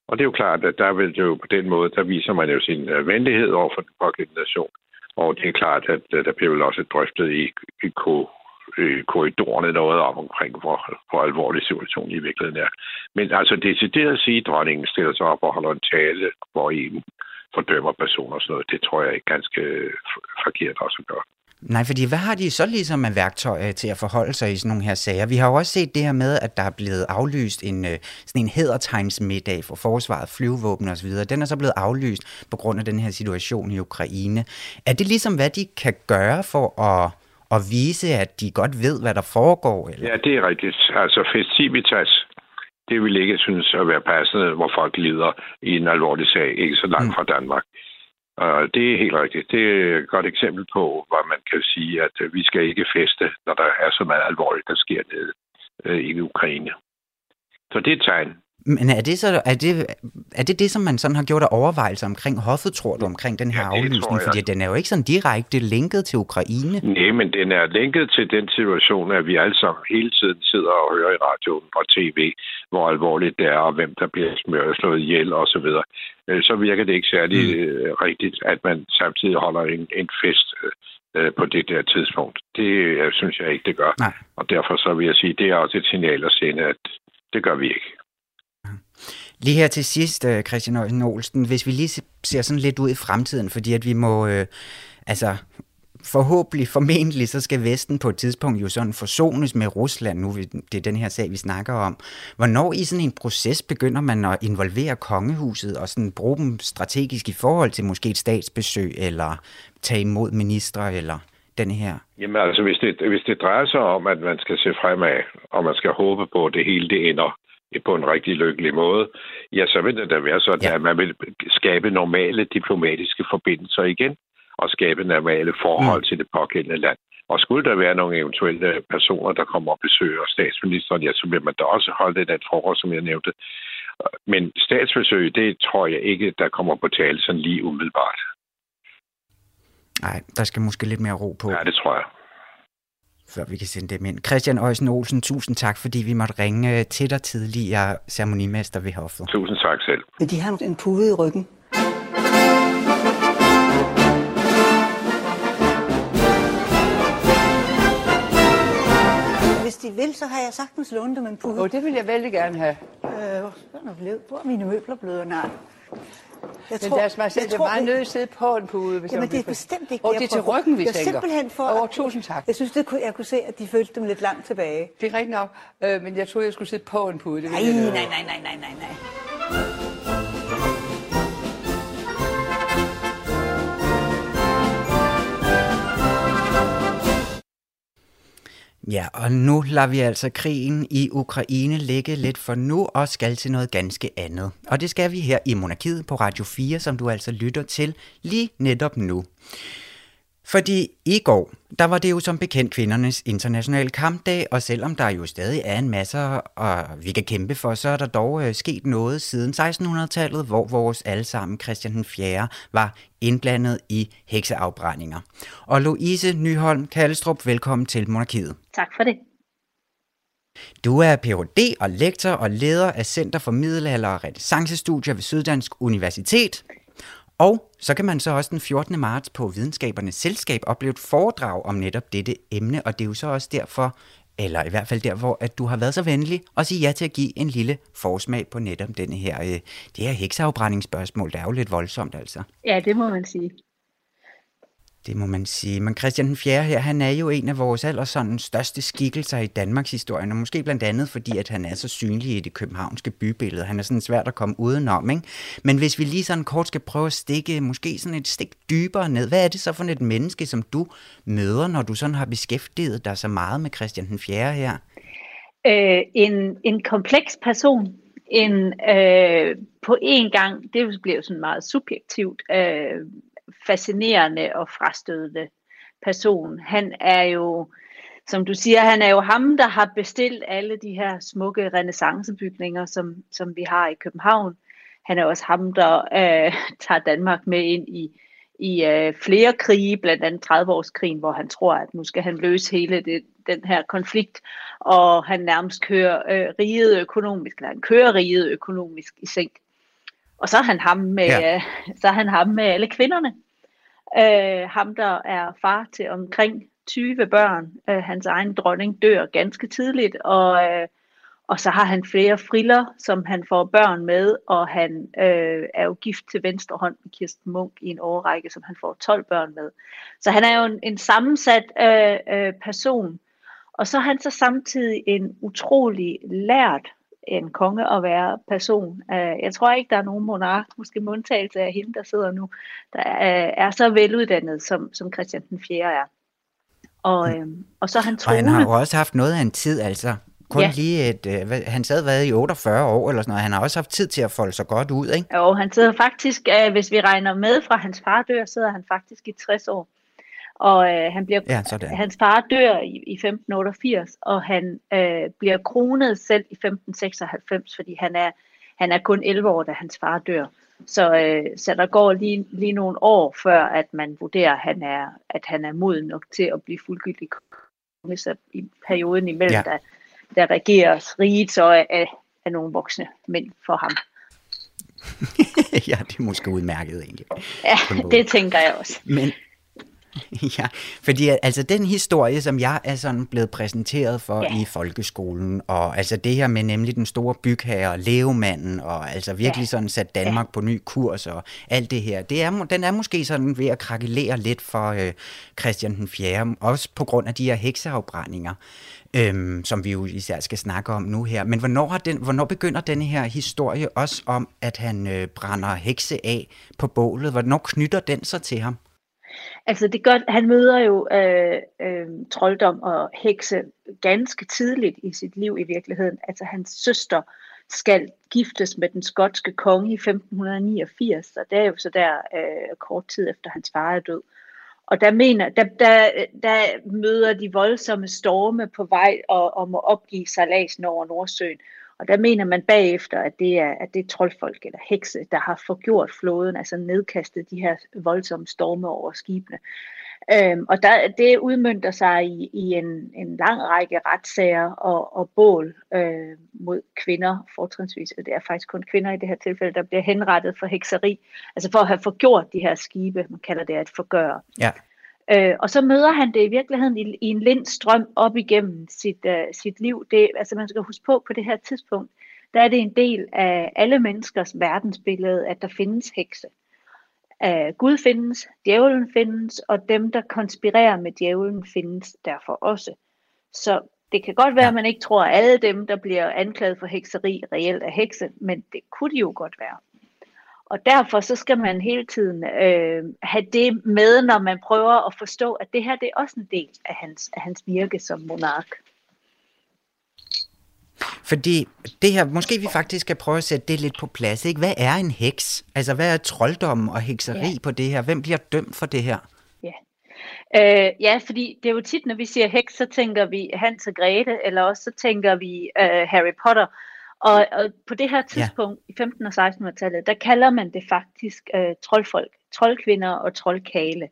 Og det er jo klart, at der vil det jo på den måde, der viser man jo sin uh, venlighed over for den pågældende nation. Og det er klart, at uh, der bliver vel også drøftet i, i øh, korridorerne noget om omkring, hvor, hvor alvorlig situationen i virkeligheden er. Men altså decideret at sige, at dronningen stiller sig op og holder en tale, hvor en fordømmer personer og sådan noget, det tror jeg er ganske forkert også at gøre. Nej, fordi hvad har de så ligesom af værktøjer til at forholde sig i sådan nogle her sager? Vi har jo også set det her med, at der er blevet aflyst en, øh, sådan en hedertegnsmiddag for forsvaret, flyvevåben osv. Den er så blevet aflyst på grund af den her situation i Ukraine. Er det ligesom, hvad de kan gøre for at og vise, at de godt ved, hvad der foregår? Eller? Ja, det er rigtigt. Altså festivitas, det vil ikke synes at være passende, hvor folk lider i en alvorlig sag, ikke så langt mm. fra Danmark. Og det er helt rigtigt. Det er et godt eksempel på, hvor man kan sige, at øh, vi skal ikke feste, når der er så meget alvorligt, der sker nede øh, i Ukraine. Så det er et tegn. Men er det, så, er det, er det det, som man sådan har gjort af overvejelser omkring hoffet, tror du, omkring den her ja, aflysning? Fordi den er jo ikke sådan direkte linket til Ukraine. Nej, men den er linket til den situation, at vi alle sammen hele tiden sidder og hører i radioen og tv, hvor alvorligt det er, og hvem der bliver smørt, slået ihjel osv. Øh, så virker det ikke særlig mm. Øh, rigtigt, at man samtidig holder en, en fest øh, på det der tidspunkt. Det synes jeg ikke, det gør. Nej. Og derfor så vil jeg sige, det er også et signal at sende, at det gør vi ikke. Lige her til sidst, øh, Christian Øjsen Olsen, hvis vi lige ser sådan lidt ud i fremtiden, fordi at vi må, øh, altså forhåbentlig, formentlig, så skal Vesten på et tidspunkt jo sådan forsones med Rusland, nu det er den her sag, vi snakker om. Hvornår i sådan en proces begynder man at involvere kongehuset og sådan bruge dem strategisk i forhold til måske et statsbesøg, eller tage imod ministre, eller den her? Jamen altså, hvis det, hvis det drejer sig om, at man skal se fremad, og man skal håbe på, at det hele det ender på en rigtig lykkelig måde, ja, så vil det da være sådan, ja. at man vil skabe normale diplomatiske forbindelser igen, og skabe normale forhold mm. til det pågældende land. Og skulle der være nogle eventuelle personer, der kommer og besøger statsministeren, ja, så vil man da også holde den forhold, som jeg nævnte. Men statsbesøg, det tror jeg ikke, der kommer på tale sådan lige umiddelbart. Nej, der skal måske lidt mere ro på. Ja, det tror jeg før vi kan sende dem ind. Christian Øjsen Olsen, tusind tak, fordi vi måtte ringe til dig tidligere ceremonimester ved hoffet. Tusind tak selv. Vil de have en pude i ryggen? vil, så har jeg sagtens lånt dem en pude. Og det vil jeg vældig gerne have. Øh, hvor er blevet? Hvor er mine møbler blevet? Nej. Jeg men tror, deres majestæt er meget nødt til at sidde på en pude. Hvis Jamen, det er bestemt ikke Og det er til ryggen, vi jeg tænker. simpelthen for... Åh, tusind tak. Jeg synes, det kunne, jeg kunne se, at de følte dem lidt langt tilbage. Det er rigtigt nok, øh, men jeg troede, jeg skulle sidde på en pude. Det nej, nej, nej, nej, nej, nej, nej. Ja, og nu lader vi altså krigen i Ukraine ligge lidt for nu og skal til noget ganske andet. Og det skal vi her i Monarkiet på Radio 4, som du altså lytter til lige netop nu. Fordi i går, der var det jo som bekendt kvindernes internationale kampdag, og selvom der jo stadig er en masse, og vi kan kæmpe for, så er der dog øh, sket noget siden 1600-tallet, hvor vores allesammen Christian den 4. var indblandet i hekseafbrændinger. Og Louise Nyholm Kallestrup, velkommen til Monarkiet. Tak for det. Du er Ph.D. og lektor og leder af Center for Middelalder og Renaissancestudier ved Syddansk Universitet. Og så kan man så også den 14. marts på Videnskabernes Selskab opleve et foredrag om netop dette emne, og det er jo så også derfor, eller i hvert fald der, hvor at du har været så venlig at sige ja til at give en lille forsmag på netop denne her, øh, det her hekseafbrændingsspørgsmål. Det er jo lidt voldsomt altså. Ja, det må man sige. Det må man sige. Men Christian den 4. her, han er jo en af vores aller sådan største skikkelser i Danmarks historie, og måske blandt andet fordi, at han er så synlig i det københavnske bybillede. Han er sådan svært at komme udenom, ikke? Men hvis vi lige sådan kort skal prøve at stikke måske sådan et stik dybere ned, hvad er det så for et menneske, som du møder, når du sådan har beskæftiget dig så meget med Christian den 4. her? Øh, en, en kompleks person, en øh, på en gang, det bliver jo sådan meget subjektivt, øh, fascinerende og frastødende person. Han er jo, som du siger, han er jo ham, der har bestilt alle de her smukke renaissancebygninger, som, som vi har i København. Han er også ham, der øh, tager Danmark med ind i, i øh, flere krige, blandt andet 30-årskrigen, hvor han tror, at nu skal han løse hele det, den her konflikt, og han nærmest kører øh, riget økonomisk, eller han kører riget økonomisk i sænk. Og så er han ham med, ja. øh, så er han ham med alle kvinderne. Øh, ham, der er far til omkring 20 børn. Øh, hans egen dronning dør ganske tidligt, og, øh, og så har han flere friller, som han får børn med, og han øh, er jo gift til venstre hånd med Kirsten Munk i en årrække, som han får 12 børn med. Så han er jo en, en sammensat øh, øh, person, og så er han så samtidig en utrolig lært en konge at være person. Jeg tror ikke, der er nogen monark, måske med undtagelse af hende, der sidder nu, der er, så veluddannet, som, som Christian den 4. er. Og, mm. øhm, og så han troende. Og han har jo også haft noget af en tid, altså. Kun ja. lige et, øh, han sad været i 48 år eller sådan noget. Han har også haft tid til at folde sig godt ud, ikke? Jo, han sidder faktisk, øh, hvis vi regner med fra hans far dør, sidder han faktisk i 60 år. Og øh, han bliver, ja, hans far dør i, i 1588, og han øh, bliver kronet selv i 1596, fordi han er, han er kun 11 år, da hans far dør. Så, øh, så der går lige, lige nogle år, før at man vurderer, at han er, at han er moden nok til at blive fuldgyldig konge. Så i perioden imellem, ja. der, der regeres riget så af, af nogle voksne mænd for ham. ja, det er måske udmærket egentlig. Ja, det tænker jeg også. Men, Ja, fordi altså den historie, som jeg er sådan blevet præsenteret for ja. i folkeskolen, og altså det her med nemlig den store bygherre, levemanden, og altså virkelig ja. sådan sat Danmark ja. på ny kurs, og alt det her, det er, den er måske sådan ved at krakelere lidt for øh, Christian den 4., også på grund af de her hekseafbrændinger, øhm, som vi jo især skal snakke om nu her. Men hvornår, har den, hvornår begynder denne her historie også om, at han øh, brænder hekse af på bålet? Hvornår knytter den sig til ham? Altså det gør, han møder jo øh, øh, trolddom og hekse ganske tidligt i sit liv i virkeligheden. Altså hans søster skal giftes med den skotske konge i 1589, og det er jo så der øh, kort tid efter hans far er død. Og der, mener, der, der, der møder de voldsomme storme på vej og, og må opgive sejladsen over Nordsøen. Og der mener man bagefter, at det er, at det er troldfolk eller hekse, der har forgjort floden, altså nedkastet de her voldsomme storme over skibene. Øhm, og der, det udmyndter sig i, i en, en lang række retssager og, og bål øh, mod kvinder, fortrinsvis. Det er faktisk kun kvinder i det her tilfælde, der bliver henrettet for hekseri, altså for at have forgjort de her skibe, man kalder det at forgøre. Ja. Øh, og så møder han det i virkeligheden i, i en lind strøm op igennem sit, uh, sit liv. Det, altså man skal huske på, på det her tidspunkt, der er det en del af alle menneskers verdensbillede, at der findes hekse. Uh, Gud findes, djævlen findes, og dem, der konspirerer med djævlen, findes derfor også. Så det kan godt være, at man ikke tror, at alle dem, der bliver anklaget for hekseri, reelt er hekse, men det kunne de jo godt være. Og derfor så skal man hele tiden øh, have det med, når man prøver at forstå, at det her det er også en del af hans, af hans virke som monark. Fordi det her, måske vi faktisk skal prøve at sætte det lidt på plads. Ikke? Hvad er en heks? Altså, hvad er trolddommen og hekseri ja. på det her? Hvem bliver dømt for det her? Ja. Øh, ja, fordi det er jo tit, når vi siger heks, så tænker vi Hans og Grete, eller også så tænker vi øh, Harry Potter. Og, og på det her tidspunkt, ja. i 15- og 1600-tallet, der kalder man det faktisk øh, troldfolk, troldkvinder og troldkale.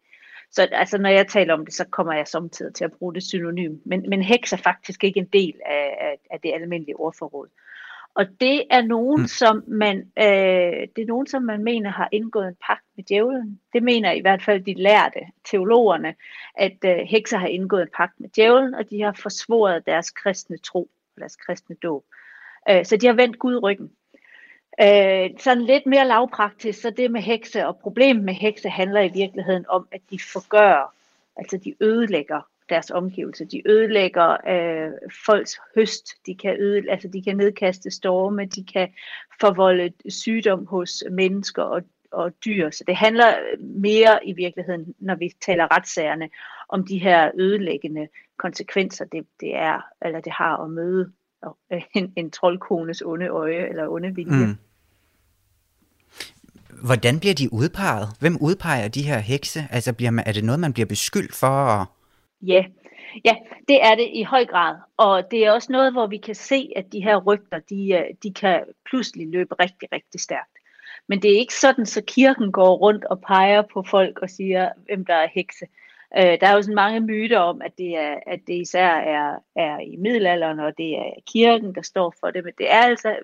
Så altså, når jeg taler om det, så kommer jeg samtidig til at bruge det synonym. Men, men heks er faktisk ikke en del af, af, af det almindelige ordforråd. Og det er nogen, mm. som man, øh, det er nogen, som man mener har indgået en pagt med djævlen. Det mener i hvert fald de lærte teologerne, at øh, hekser har indgået en pagt med djævlen, og de har forsvoret deres kristne tro, deres kristne dåb. Øh, Øh, så de har vendt Gud ryggen. Øh, sådan lidt mere lavpraktisk, så det med hekse, og problemet med hekse handler i virkeligheden om, at de forgør, altså de ødelægger deres omgivelser. De ødelægger øh, folks høst, de kan, øde, altså de kan nedkaste storme, de kan forvolde sygdom hos mennesker og, og dyr. Så det handler mere i virkeligheden, når vi taler retssagerne, om de her ødelæggende konsekvenser, det, det er, eller det har at møde en, en troldkones onde øje eller onde vilje. Mm. Hvordan bliver de udpeget? Hvem udpeger de her hekse? Altså bliver man, er det noget, man bliver beskyldt for? Ja. ja, det er det i høj grad. Og det er også noget, hvor vi kan se, at de her rygter, de, øh, de kan pludselig løbe rigtig, rigtig stærkt. Men det er ikke sådan, så kirken går rundt og peger på folk og siger, hvem der er hekse. Øh, der er jo sådan mange myter om, at det, er, at det især er, er i middelalderen, og det er kirken, der står for det. Men det er altså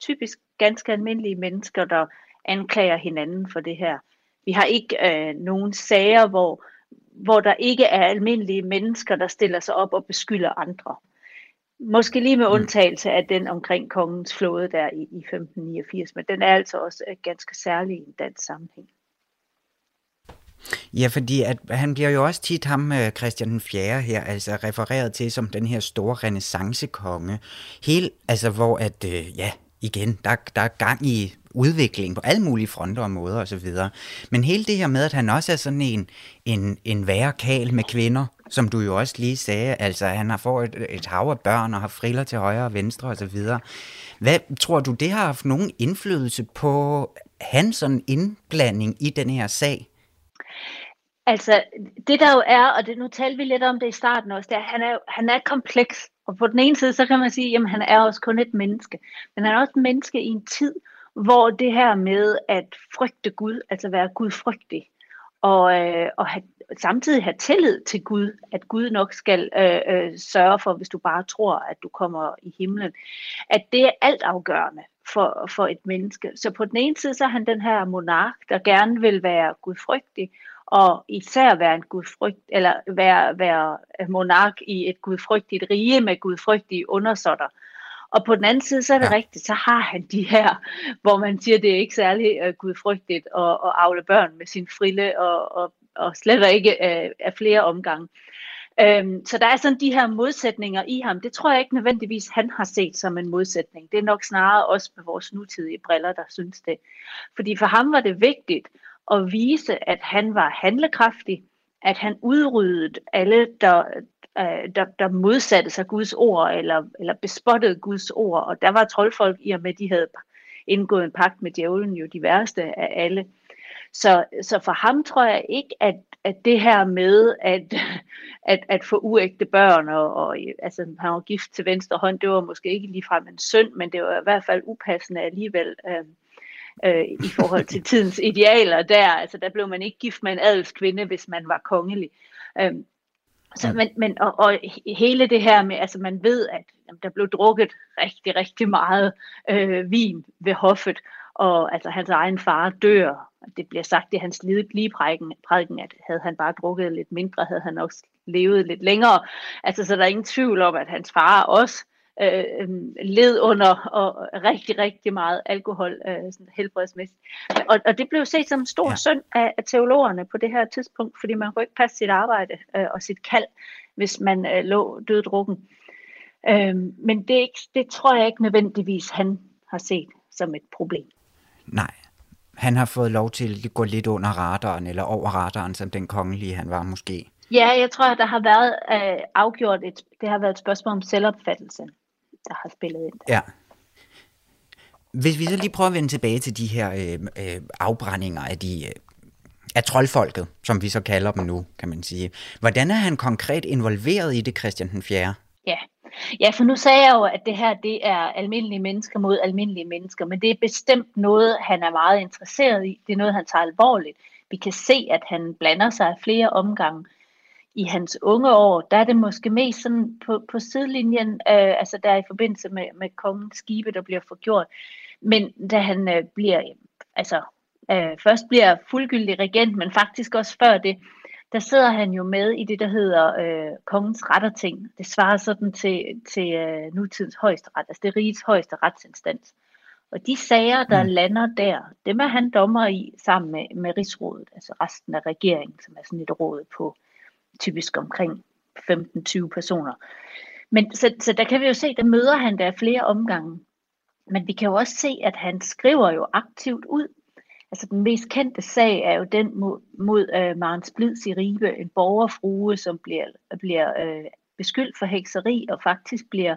typisk ganske almindelige mennesker, der anklager hinanden for det her. Vi har ikke øh, nogen sager, hvor, hvor der ikke er almindelige mennesker, der stiller sig op og beskylder andre. Måske lige med mm. undtagelse af den omkring kongens flåde der i, i 1589, men den er altså også øh, ganske særlig i en dansk sammenhæng. Ja, fordi at han bliver jo også tit ham, øh, Christian den 4. her, altså refereret til som den her store renaissancekonge. Helt, altså hvor at, øh, ja, igen, der, der er gang i udvikling på alle mulige fronter og måder osv. Men hele det her med, at han også er sådan en, en, en værre kal med kvinder, som du jo også lige sagde, altså han har fået et, et hav af børn og har friller til højre og venstre osv. Hvad tror du, det har haft nogen indflydelse på hans sådan indblanding i den her sag? Altså, det der jo er, og det, nu talte vi lidt om det i starten også, det er, han er, han er kompleks. Og på den ene side, så kan man sige, at han er også kun et menneske. Men han er også et menneske i en tid, hvor det her med at frygte Gud, altså være gudfrygtig, og, øh, og have, samtidig have tillid til Gud, at Gud nok skal øh, øh, sørge for, hvis du bare tror, at du kommer i himlen, at det er altafgørende for, for et menneske. Så på den ene side, så er han den her monark, der gerne vil være gudfrygtig, og især være en gudfrygt, eller være, være monark i et gudfrygtigt rige med gudfrygtige undersåtter. Og på den anden side, så er det ja. rigtigt, så har han de her, hvor man siger, det er ikke særlig uh, gudfrygtigt at, at afle børn med sin frille, og, og, og slet ikke uh, af flere omgange. Um, så der er sådan de her modsætninger i ham. Det tror jeg ikke nødvendigvis, han har set som en modsætning. Det er nok snarere os med vores nutidige briller, der synes det. Fordi for ham var det vigtigt og vise, at han var handlekraftig, at han udryddede alle, der, øh, der, der modsatte sig Guds ord, eller, eller bespottede Guds ord. Og der var troldfolk i og med, at de havde indgået en pagt med djævlen, jo de værste af alle. Så, så for ham tror jeg ikke, at, at det her med at, at, at få uægte børn, og, og altså, han var gift til venstre hånd, det var måske ikke ligefrem en synd, men det var i hvert fald upassende alligevel. Øh, øh, i forhold til tidens idealer der. Altså der blev man ikke gift med en adelskvinde, hvis man var kongelig. Øh, så, men, men, og, og hele det her med, altså man ved, at jamen, der blev drukket rigtig, rigtig meget øh, vin ved hoffet, og altså hans egen far dør Det bliver sagt i hans prædiken, prædiken, at havde han bare drukket lidt mindre, havde han også levet lidt længere. Altså, så der er ingen tvivl om, at hans far også øh, øhm, led under og rigtig, rigtig meget alkohol øh, sådan helbredsmæssigt. Og, og det blev set som en stor ja. synd af, af teologerne på det her tidspunkt, fordi man kunne ikke passe sit arbejde øh, og sit kald, hvis man øh, lå døddrukken. Øh, men det, er ikke, det tror jeg ikke nødvendigvis, han har set som et problem. Nej, han har fået lov til at gå lidt under radaren, eller over radaren, som den kongelige han var måske. Ja, jeg tror, at der har været øh, afgjort et, det har været et spørgsmål om selvopfattelse der har spillet ind. Ja. Hvis vi så lige prøver at vende tilbage til de her øh, øh, afbrændinger af de øh, af troldfolket, som vi så kalder dem nu, kan man sige. Hvordan er han konkret involveret i det, Christian den 4. Ja. ja, for nu sagde jeg jo, at det her det er almindelige mennesker mod almindelige mennesker, men det er bestemt noget, han er meget interesseret i. Det er noget, han tager alvorligt. Vi kan se, at han blander sig af flere omgange i hans unge år, der er det måske mest sådan på, på sidelinjen, øh, altså der i forbindelse med, med kongens skibe, der bliver forgjort. Men da han øh, bliver, altså øh, først bliver fuldgyldig regent, men faktisk også før det, der sidder han jo med i det, der hedder øh, kongens retterting. Det svarer sådan til, til øh, nutidens højeste ret, altså det rigets højeste retsinstans. Og de sager, der mm. lander der, dem er han dommer i sammen med, med rigsrådet, altså resten af regeringen, som er sådan et råd på typisk omkring 15-20 personer. Men så, så der kan vi jo se, der møder han der flere omgange. Men vi kan jo også se, at han skriver jo aktivt ud. Altså den mest kendte sag er jo den mod, mod øh, uh, Maren Splids i Ribe, en borgerfrue, som bliver, bliver uh, beskyldt for hekseri og faktisk bliver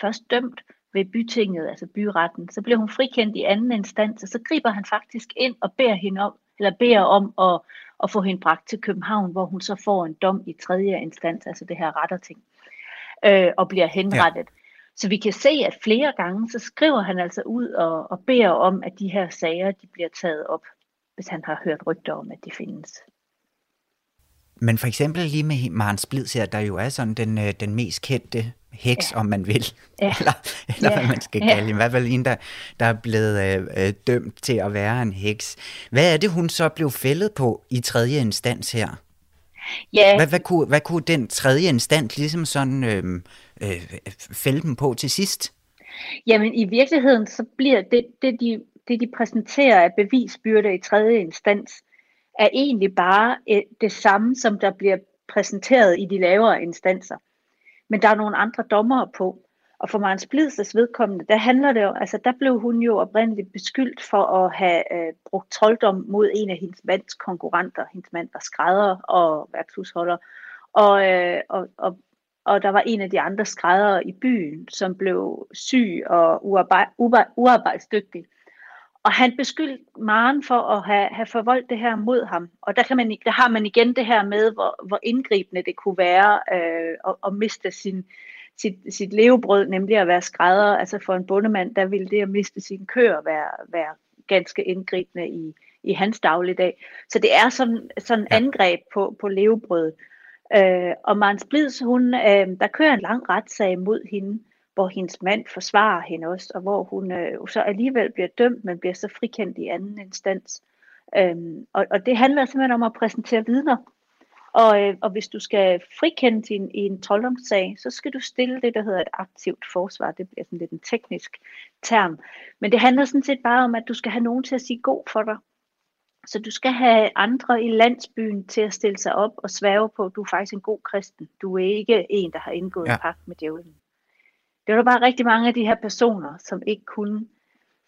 først dømt ved bytinget, altså byretten. Så bliver hun frikendt i anden instans, og så griber han faktisk ind og beder hende om, eller beder om at og få hende bragt til København, hvor hun så får en dom i tredje instans, altså det her retterting, øh, og bliver henrettet. Ja. Så vi kan se, at flere gange, så skriver han altså ud og, og beder om, at de her sager, de bliver taget op, hvis han har hørt rygter om, at de findes. Men for eksempel lige med Maren Splids her, der jo er sådan den, øh, den mest kendte heks, ja. om man vil, ja. eller, eller ja. hvad man skal kalde ja. I hvert fald en, der, der er blevet øh, øh, dømt til at være en heks. Hvad er det, hun så blev fældet på i tredje instans her? Ja. Hvad, hvad, kunne, hvad kunne den tredje instans ligesom sådan øh, øh, fælde dem på til sidst? Jamen i virkeligheden, så bliver det, det, de, det de præsenterer af bevisbyrde i tredje instans, er egentlig bare øh, det samme, som der bliver præsenteret i de lavere instanser. Men der er nogle andre dommere på. Og for Maren Splids vedkommende, der handler det jo, altså der blev hun jo oprindeligt beskyldt for at have øh, brugt trolddom mod en af hendes mands konkurrenter. Hendes mand var skrædder og værtshusholder. Og, øh, og, og, og der var en af de andre skræddere i byen, som blev syg og uarbejdsdygtig. Og han beskyldte Maren for at have, have forvoldt det her mod ham. Og der, kan man, der har man igen det her med, hvor, hvor indgribende det kunne være øh, at, at miste sin, sit, sit levebrød, nemlig at være skrædder. Altså for en bondemand, der ville det at miste sin køer være, være ganske indgribende i, i hans dagligdag. Så det er sådan, sådan ja. angreb på, på levebrød. Øh, og Maren Splids, hun, øh, der kører en lang retssag mod hende, hvor hendes mand forsvarer hende også, og hvor hun øh, så alligevel bliver dømt, men bliver så frikendt i anden instans. Øhm, og, og det handler simpelthen om at præsentere vidner. Og, øh, og hvis du skal frikende i en, i en trolddomssag, så skal du stille det, der hedder et aktivt forsvar. Det bliver sådan lidt en teknisk term. Men det handler sådan set bare om, at du skal have nogen til at sige god for dig. Så du skal have andre i landsbyen til at stille sig op og sværge på, at du er faktisk en god kristen. Du er ikke en, der har indgået ja. en pagt med djævlen. Det var der bare rigtig mange af de her personer, som ikke kunne.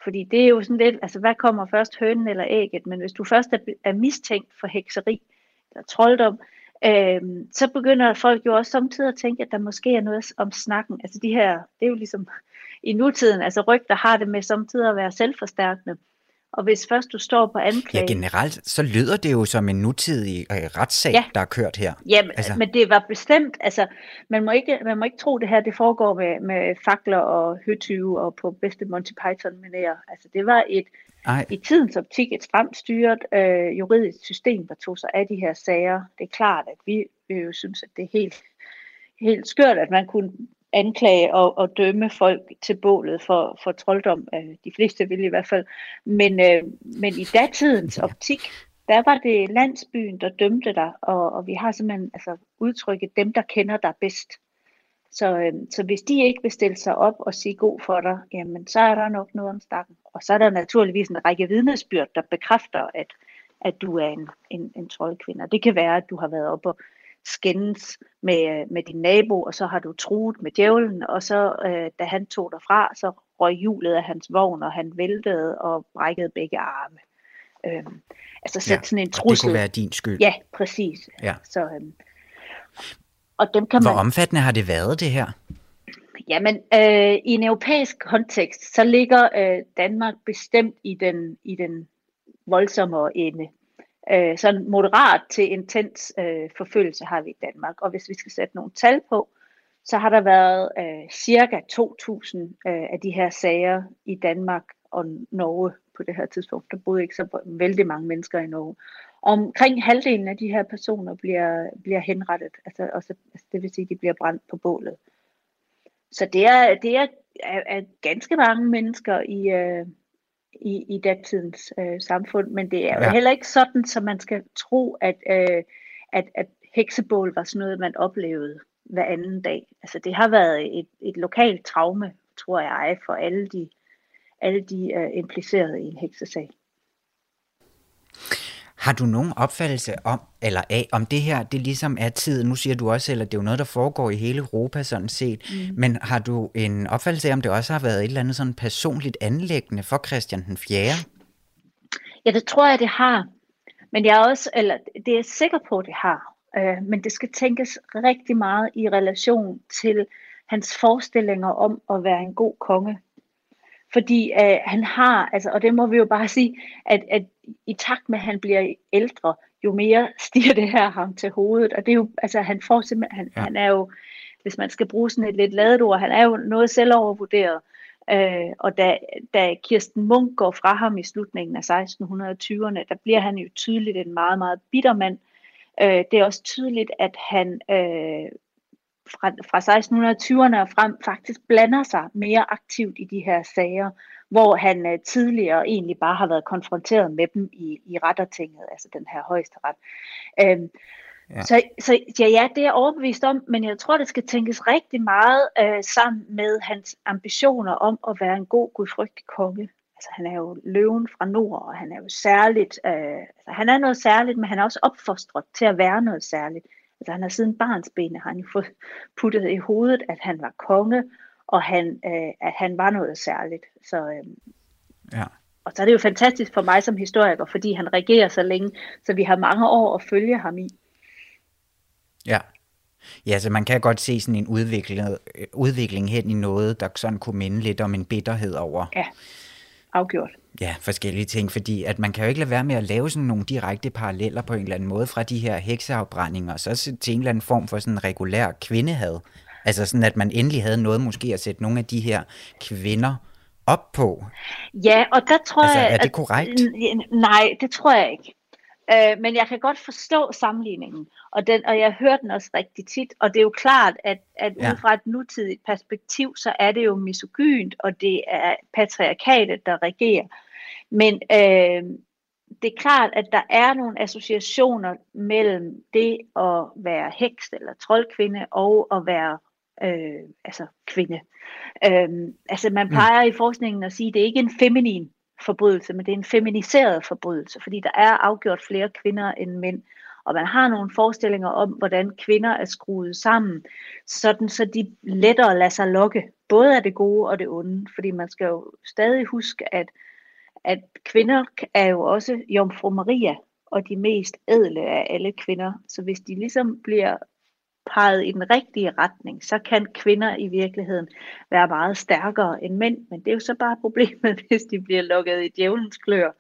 Fordi det er jo sådan lidt, altså hvad kommer først, hønen eller ægget? Men hvis du først er, er mistænkt for hekseri eller trolddom, øh, så begynder folk jo også samtidig at tænke, at der måske er noget om snakken. Altså de her, det er jo ligesom i nutiden, altså rygter har det med samtidig at være selvforstærkende. Og hvis først du står på anklage... Ja, generelt, så lyder det jo som en nutidig øh, retssag, ja. der er kørt her. Ja, altså. men det var bestemt, altså, man må ikke, man må ikke tro, det her det foregår med, med fakler og høtyve og på bedste Monty python manér Altså, det var et, Ej. i tidens optik et stramt styret øh, juridisk system, der tog sig af de her sager. Det er klart, at vi øh, synes, at det er helt, helt skørt, at man kunne anklage og, og dømme folk til bålet for, for trolddom. De fleste vil i hvert fald. Men, øh, men i datidens optik, der var det landsbyen, der dømte dig, og, og vi har simpelthen altså, udtrykket dem, der kender dig bedst. Så, øh, så hvis de ikke vil stille sig op og sige god for dig, jamen så er der nok noget om stakken. Og så er der naturligvis en række vidnesbyrd, der bekræfter, at, at du er en, en, en troldkvinde. Det kan være, at du har været oppe og skændes med, med din nabo, og så har du truet med djævlen, og så øh, da han tog dig fra, så røg hjulet af hans vogn, og han væltede og brækkede begge arme. Øhm, altså sætte ja, sådan en trussel. det kunne være din skyld. Ja, præcis. Ja. Så, øhm, og dem kan Hvor man... omfattende har det været, det her? Jamen, øh, i en europæisk kontekst, så ligger øh, Danmark bestemt i den, i den voldsommere ende. Øh, sådan moderat til intens øh, forfølgelse har vi i Danmark. Og hvis vi skal sætte nogle tal på, så har der været øh, cirka 2.000 øh, af de her sager i Danmark og Norge på det her tidspunkt. Der boede ikke så vældig mange mennesker i Norge. Omkring halvdelen af de her personer bliver, bliver henrettet, altså, også, altså det vil sige, at de bliver brændt på bålet. Så det er, det er, er, er ganske mange mennesker i, øh, i, i datidens øh, samfund, men det er jo ja. heller ikke sådan, så man skal tro, at, øh, at, at heksebål var sådan noget, man oplevede hver anden dag. Altså det har været et, et lokalt traume, tror jeg, for alle de, alle de øh, implicerede i en heksesag. Har du nogen opfattelse om, eller af, om det her, det ligesom er tid, nu siger du også selv, at det er jo noget, der foregår i hele Europa sådan set, mm. men har du en opfattelse af, om det også har været et eller andet sådan personligt anlæggende for Christian den 4. Ja, det tror jeg, det har. Men jeg er også, eller det er jeg sikker på, det har. Øh, men det skal tænkes rigtig meget i relation til hans forestillinger om at være en god konge. Fordi øh, han har, altså, og det må vi jo bare sige, at, at i takt med, at han bliver ældre, jo mere stiger det her ham til hovedet. Og det er jo, altså han får simpelthen, han, ja. han er jo, hvis man skal bruge sådan et lidt ladet ord, han er jo noget selvovervurderet. Øh, og da, da Kirsten Munk går fra ham i slutningen af 1620'erne, der bliver han jo tydeligt en meget, meget bitter mand. Øh, det er også tydeligt, at han øh, fra, fra 1620'erne og frem faktisk blander sig mere aktivt i de her sager, hvor han øh, tidligere egentlig bare har været konfronteret med dem i, i rettertinget, altså den her højesteret. Øhm, ja. Så, så ja, ja, det er jeg overbevist om, men jeg tror, det skal tænkes rigtig meget øh, sammen med hans ambitioner om at være en god, gudfrygtig konge. Altså, han er jo løven fra nord, og han er jo særligt, øh, altså, han er noget særligt, men han er også opfostret til at være noget særligt. Altså han har siden barnsben, har han jo fået puttet i hovedet, at han var konge, og han, øh, at han var noget særligt. Så, øh, ja. Og så er det jo fantastisk for mig som historiker, fordi han regerer så længe, så vi har mange år at følge ham i. Ja. Ja, så man kan godt se sådan en udvikling, udvikling hen i noget, der sådan kunne minde lidt om en bitterhed over. Ja, afgjort ja, forskellige ting, fordi at man kan jo ikke lade være med at lave sådan nogle direkte paralleller på en eller anden måde fra de her hekseafbrændinger, og så til en eller anden form for sådan en regulær kvindehad. Altså sådan, at man endelig havde noget måske at sætte nogle af de her kvinder op på. Ja, og der tror altså, jeg... er det korrekt? At, nej, det tror jeg ikke. Øh, men jeg kan godt forstå sammenligningen, og, den, og jeg hører den også rigtig tit, og det er jo klart, at, at ja. ud fra et nutidigt perspektiv, så er det jo misogynt, og det er patriarkatet, der regerer. Men øh, det er klart, at der er nogle associationer mellem det at være heks eller troldkvinde og at være øh, altså kvinde. Øh, altså man plejer mm. i forskningen at sige, at det er ikke en feminin forbrydelse, men det er en feminiseret forbrydelse, fordi der er afgjort flere kvinder end mænd. Og man har nogle forestillinger om, hvordan kvinder er skruet sammen, sådan så de lettere lader sig lokke, både af det gode og det onde. Fordi man skal jo stadig huske, at, at kvinder er jo også Jomfru Maria, og de mest ædle af alle kvinder. Så hvis de ligesom bliver peget i den rigtige retning, så kan kvinder i virkeligheden være meget stærkere end mænd. Men det er jo så bare problemet, hvis de bliver lukket i djævelens klør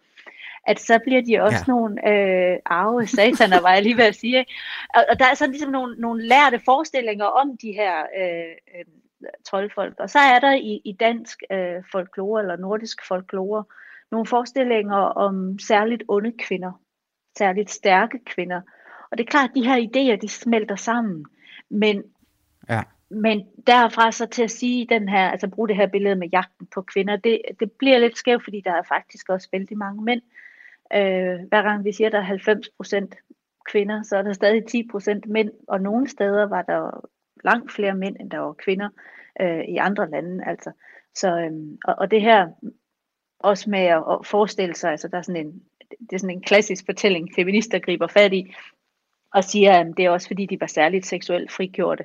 at så bliver de også ja. nogle øh, arve sataner, var jeg lige ved at sige. Og, og der er sådan ligesom nogle, nogle lærte forestillinger om de her øh, øh, troldfolk. Og så er der i, i dansk øh, folklore, eller nordisk folklore, nogle forestillinger om særligt onde kvinder, særligt stærke kvinder. Og det er klart, at de her idéer, de smelter sammen. Men, ja. men derfra så til at sige den her, altså bruge det her billede med jagten på kvinder, det, det bliver lidt skævt, fordi der er faktisk også vældig mange mænd. Øh, hver gang vi siger, at der er 90 procent kvinder, så er der stadig 10 procent mænd, og nogle steder var der langt flere mænd, end der var kvinder øh, i andre lande. Altså. Så, øh, og, og det her også med at, at forestille sig, altså der er sådan en, det er sådan en klassisk fortælling, feminister griber fat i, og siger, at det er også fordi, de var særligt seksuelt frigjorte.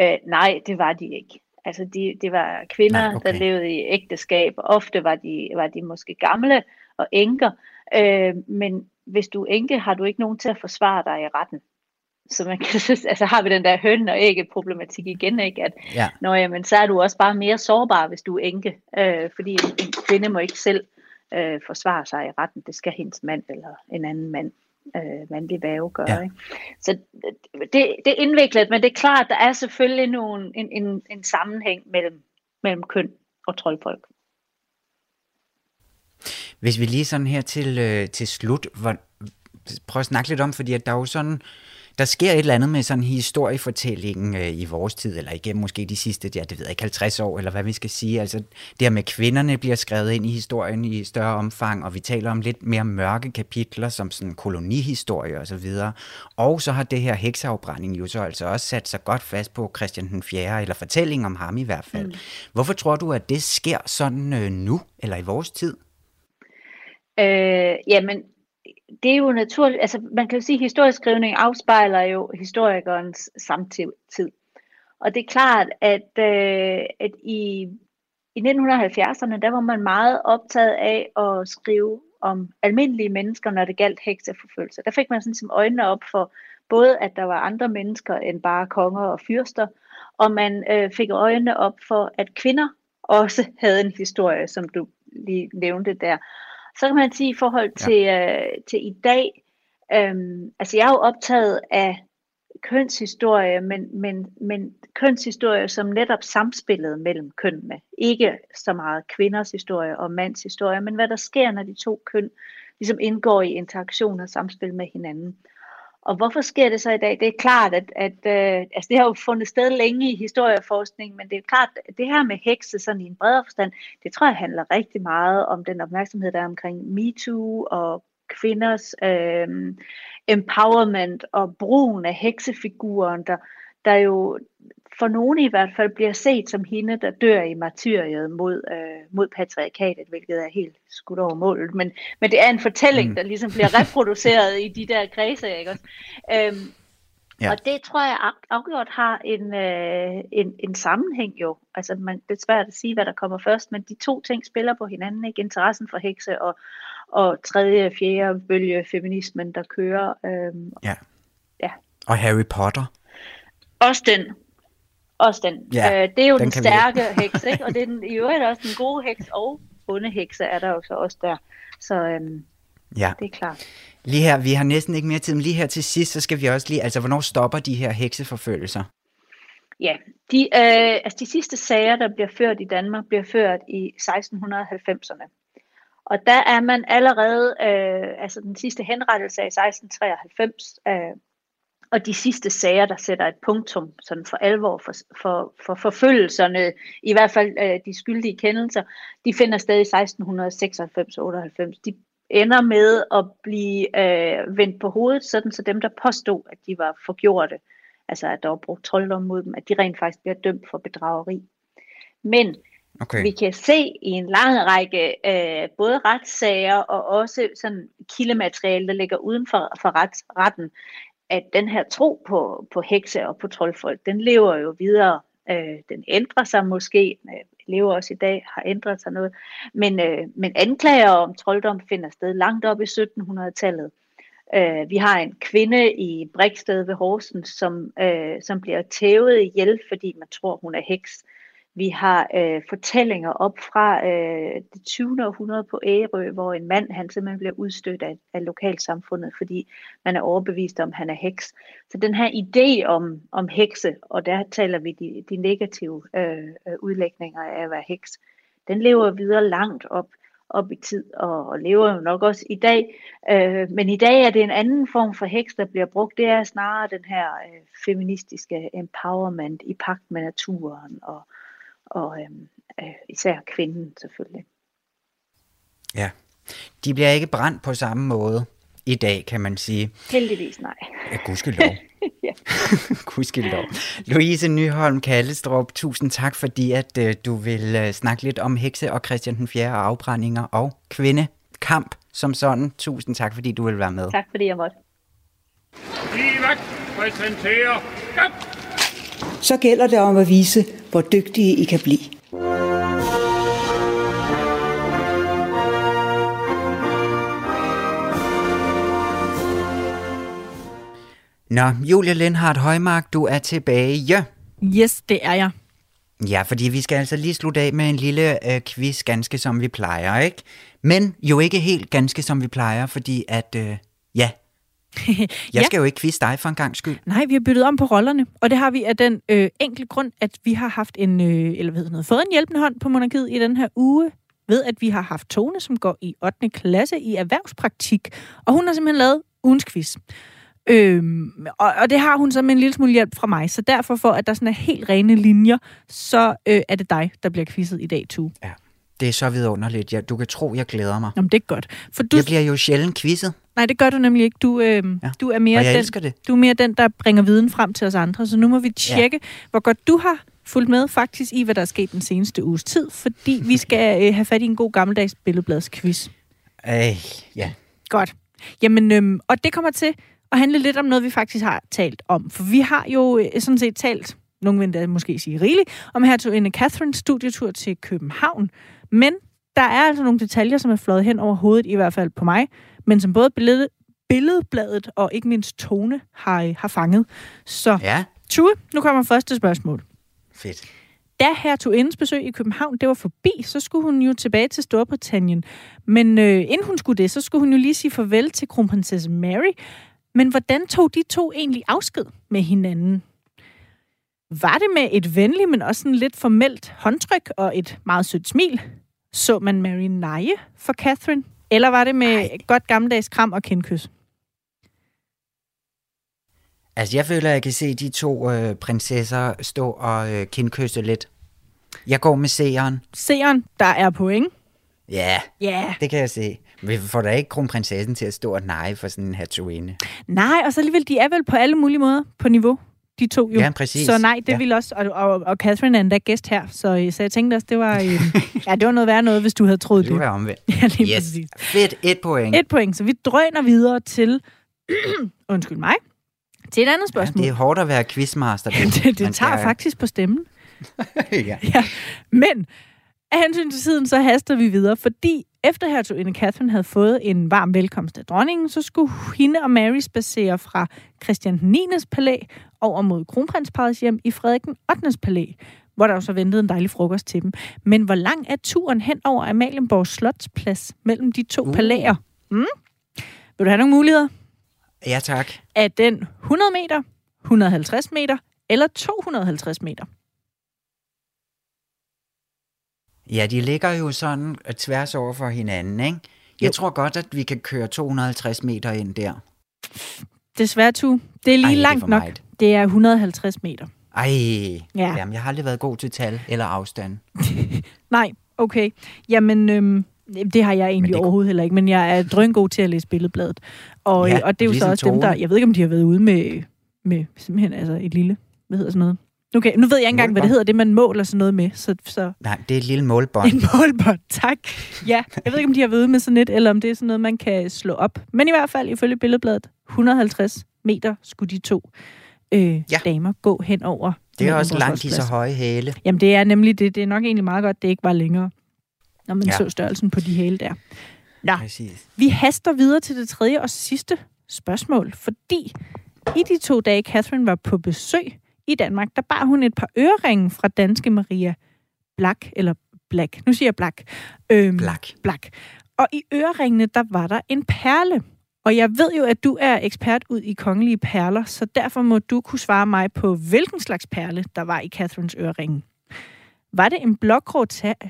Øh, nej, det var de ikke. Altså, de, det var kvinder, nej, okay. der levede i ægteskab. Ofte var de, var de måske gamle og enker. Øh, men hvis du er enke, har du ikke nogen til at forsvare dig i retten. Så man kan altså har vi den der høn og ikke problematik igen, ikke? At, ja. når, jamen, så er du også bare mere sårbar, hvis du er enke. Øh, fordi en, en kvinde må ikke selv øh, forsvare sig i retten. Det skal hendes mand eller en anden mand øh, mandlig væve gør. Ja. Ikke? Så det, det er indviklet, men det er klart, der er selvfølgelig nogle, en, en, en sammenhæng mellem, mellem køn og troldfolk. Hvis vi lige sådan her til, øh, til slut, hvor, prøv at snakke lidt om, fordi at der er jo sådan, der sker et eller andet med sådan historiefortællingen øh, i vores tid, eller igennem måske de sidste, ja, det ved jeg ikke, 50 år, eller hvad vi skal sige. Altså, det her med kvinderne bliver skrevet ind i historien i større omfang, og vi taler om lidt mere mørke kapitler, som sådan kolonihistorie og så videre. Og så har det her hekseafbrænding jo så altså også sat sig godt fast på Christian den 4., eller fortællingen om ham i hvert fald. Mm. Hvorfor tror du, at det sker sådan øh, nu, eller i vores tid? Øh, jamen, det er jo naturligt, altså man kan jo sige, at historieskrivning afspejler jo historikernes samtid. Og det er klart, at, øh, at i, i 1970'erne, der var man meget optaget af at skrive om almindelige mennesker, når det galt hekseforfølgelse. Der fik man sådan som øjnene op for både, at der var andre mennesker end bare konger og fyrster, og man øh, fik øjnene op for, at kvinder også havde en historie, som du lige nævnte der. Så kan man sige i forhold til, ja. øh, til i dag, øhm, altså jeg er jo optaget af kønshistorie, men, men, men kønshistorie som netop samspillet mellem kønnene. Ikke så meget kvinders historie og mands historie, men hvad der sker, når de to køn ligesom indgår i interaktion og samspil med hinanden. Og hvorfor sker det så i dag? Det er klart, at, at øh, altså det har jo fundet sted længe i historieforskning, men det er klart, at det her med hekse sådan i en bredere forstand, det tror jeg handler rigtig meget om den opmærksomhed, der er omkring MeToo og kvinders øh, empowerment og brugen af heksefiguren, der, der jo for nogle i hvert fald bliver set som hende, der dør i martyriet mod, øh, mod patriarkatet, hvilket er helt skudt over målet. Men, men det er en fortælling, mm. der ligesom bliver reproduceret i de der kredse. Ikke også? Øhm, ja. Og det tror jeg afgjort har en, øh, en, en sammenhæng jo. Altså man, det er svært at sige, hvad der kommer først, men de to ting spiller på hinanden. Ikke? Interessen for hekse og, og tredje, fjerde bølge feminismen, der kører. Øhm, ja. ja. Og Harry Potter. Også den. Også den. Ja, øh, det er jo den, den stærke vi... heks, ikke? og det er den, i øvrigt også den gode heks og onde hekse er der jo så også der. Så øhm, ja. det er klart. Lige her, vi har næsten ikke mere tid, men lige her til sidst, så skal vi også lige, altså hvornår stopper de her hekseforfølgelser? Ja, de, øh, altså de sidste sager, der bliver ført i Danmark, bliver ført i 1690'erne. Og der er man allerede, øh, altså den sidste henrettelse af 1693, øh, og de sidste sager, der sætter et punktum sådan for alvor for, for, for forfølgelserne, i hvert fald øh, de skyldige kendelser, de finder sted i 1696-98. De ender med at blive øh, vendt på hovedet, sådan så dem, der påstod, at de var forgjorte, altså at der var brugt trolddom mod dem, at de rent faktisk bliver dømt for bedrageri. Men okay. vi kan se i en lang række øh, både retssager og også sådan kildemateriale, der ligger uden for, for ret, retten, at den her tro på, på hekse og på troldfolk, den lever jo videre. Øh, den ændrer sig måske, øh, lever også i dag, har ændret sig noget. Men, øh, men anklager om trolddom finder sted langt op i 1700-tallet. Øh, vi har en kvinde i Briksted ved Horsens, som, øh, som bliver tævet ihjel, fordi man tror, hun er heks. Vi har øh, fortællinger op fra øh, det 20. århundrede på Ærø, hvor en mand han simpelthen bliver udstødt af, af lokalsamfundet, fordi man er overbevist om, at han er heks. Så den her idé om, om hekse, og der taler vi de, de negative øh, øh, udlægninger af at være heks, den lever videre langt op. op i tid, og, og lever jo nok også i dag. Øh, men i dag er det en anden form for heks, der bliver brugt. Det er snarere den her øh, feministiske empowerment i pagt med naturen, og, og øh, øh, især kvinden selvfølgelig. Ja, de bliver ikke brændt på samme måde i dag, kan man sige. Heldigvis nej. Ja, gudskelov. ja. gudskelov. Louise Nyholm Kallestrup, tusind tak, fordi at uh, du vil uh, snakke lidt om hekse og Christian den 4. og afbrændinger og kvindekamp som sådan. Tusind tak, fordi du vil være med. Tak, fordi jeg måtte. Livak præsenterer Så gælder det om at vise, hvor dygtige I kan blive. Nå, Julia Lindhardt Højmark, du er tilbage. Ja. Yes, det er jeg. Ja, fordi vi skal altså lige slutte af med en lille øh, quiz, ganske som vi plejer, ikke? Men jo ikke helt ganske som vi plejer, fordi at, øh, ja, jeg ja. skal jo ikke quiz dig for en gang skyld. Nej, vi har byttet om på rollerne, og det har vi af den øh, enkle grund, at vi har haft en, øh, eller hvad noget, fået en hjælpende hånd på monarkiet i den her uge, ved at vi har haft Tone, som går i 8. klasse i erhvervspraktik, og hun har simpelthen lavet ugens quiz. Øhm, og, og det har hun så med en lille smule hjælp fra mig, så derfor for, at der sådan er helt rene linjer, så øh, er det dig, der bliver quizzet i dag, Tu. Ja, det er så vidunderligt. Ja, du kan tro, jeg glæder mig. Jamen, det er godt. For du... Jeg bliver jo sjældent quizzet. Nej, det gør du nemlig ikke. Du, øh, ja. du, er mere den, det. du er mere den, der bringer viden frem til os andre, så nu må vi tjekke, ja. hvor godt du har fulgt med faktisk i, hvad der er sket den seneste uges tid, fordi vi skal øh, have fat i en god gammeldags billedbladsquiz. Øh, ja. Godt. Jamen, øhm, og det kommer til at handle lidt om noget, vi faktisk har talt om. For vi har jo øh, sådan set talt, nogen vil da måske sige rigeligt, om hertuginde Catherine studietur til København. Men der er altså nogle detaljer, som er fløjet hen over hovedet, i hvert fald på mig, men som både billede, billedbladet og ikke mindst tone har, har fanget. Så ja. Tue, nu kommer første spørgsmål. Fedt. Da hertugindens besøg i København det var forbi, så skulle hun jo tilbage til Storbritannien. Men øh, inden hun skulle det, så skulle hun jo lige sige farvel til kronprinsesse Mary. Men hvordan tog de to egentlig afsked med hinanden? Var det med et venligt, men også en lidt formelt håndtryk og et meget sødt smil? Så man Mary neje for Catherine? Eller var det med Ej. godt gammeldags kram og kindkys? Altså, jeg føler, at jeg kan se de to øh, prinsesser stå og øh, kindkysse lidt. Jeg går med seeren. Seeren, der er point. Ja, ja, det kan jeg se. Vi får da ikke kronprinsessen til at stå og neje for sådan en hertuginde. Nej, og så alligevel, de er vel på alle mulige måder på niveau, de to jo. Ja, præcis. Så nej, det ja. vil også, og, og, og Catherine er endda gæst her, så, så jeg tænkte også, det var, øh, ja, det var noget værd noget, hvis du havde troet det. Det var omvendt. Ja, lige yes. præcis. Fedt, et point. Et point, så vi drøner videre til, undskyld mig, til et andet spørgsmål. Ja, det er hårdt at være quizmaster. det, det, det tager skal... faktisk på stemmen. ja. ja. Men af hensyn til tiden, så haster vi videre, fordi efter hertuginde Catherine havde fået en varm velkomst af dronningen, så skulle hende og Mary spacere fra Christian 9. palæ over mod kronprinsparets hjem i Frederik 8. palæ, hvor der jo så ventede en dejlig frokost til dem. Men hvor lang er turen hen over Amalienborg Slotsplads mellem de to uh. palæer? Mm? Vil du have nogle muligheder? Ja, tak. Er den 100 meter, 150 meter eller 250 meter? Ja, de ligger jo sådan tværs over for hinanden, ikke? Jeg jo. tror godt, at vi kan køre 250 meter ind der. Desværre, tu. Det er lige Ej, langt det er nok. Det er 150 meter. Ej, ja. jamen jeg har aldrig været god til tal eller afstand. Nej, okay. Jamen, øhm, det har jeg egentlig det overhovedet heller ikke, men jeg er drøngod til at læse billedbladet. Og, ja, og det er jo ligesom så også tårne. dem, der... Jeg ved ikke, om de har været ude med, med simpelthen altså et lille... Hvad hedder sådan noget? Okay, nu ved jeg ikke engang, hvad det hedder, det man måler sådan noget med. Så, så... Nej, det er et lille målbånd. En målbånd, tak. Ja, jeg ved ikke, om de har været ude med sådan et, eller om det er sådan noget, man kan slå op. Men i hvert fald, ifølge billedbladet, 150 meter skulle de to øh, ja. damer gå hen over. Det er også langt i så høje hæle. Jamen, det er nemlig det. Det er nok egentlig meget godt, det ikke var længere, når man ja. så størrelsen på de hæle der. Nå, Præcis. vi haster videre til det tredje og sidste spørgsmål, fordi i de to dage, Catherine var på besøg i Danmark, der bar hun et par øreringe fra danske Maria Black, eller Black, nu siger jeg Black. Øhm, Black. Black. Og i øreringene, der var der en perle. Og jeg ved jo, at du er ekspert ud i kongelige perler, så derfor må du kunne svare mig på, hvilken slags perle, der var i Catherines øreringe. Var det en blågrå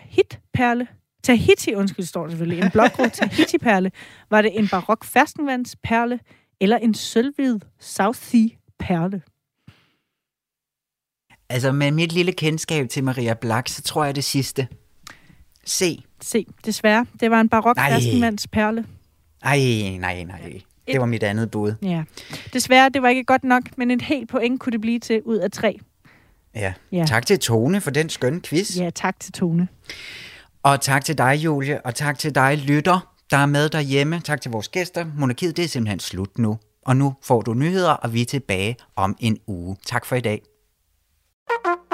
hitperle, Tahiti, undskyld, står der selvfølgelig. En blågrå Tahiti-perle. Var det en barok ferskvandsperle eller en sølvhvid South Sea-perle? Altså med mit lille kendskab til Maria Black, så tror jeg det sidste. C. C. Desværre. Det var en barok Nej. ferskvandsperle. Ej, nej, nej. Det var mit andet bud. Ja. Desværre, det var ikke godt nok, men et helt point kunne det blive til ud af tre. Ja. Ja. Tak til Tone for den skønne quiz. Ja, tak til Tone. Og tak til dig, Julie, og tak til dig, lytter, der er med derhjemme. Tak til vores gæster. Monarkiet, det er simpelthen slut nu. Og nu får du nyheder, og vi er tilbage om en uge. Tak for i dag. Thank you.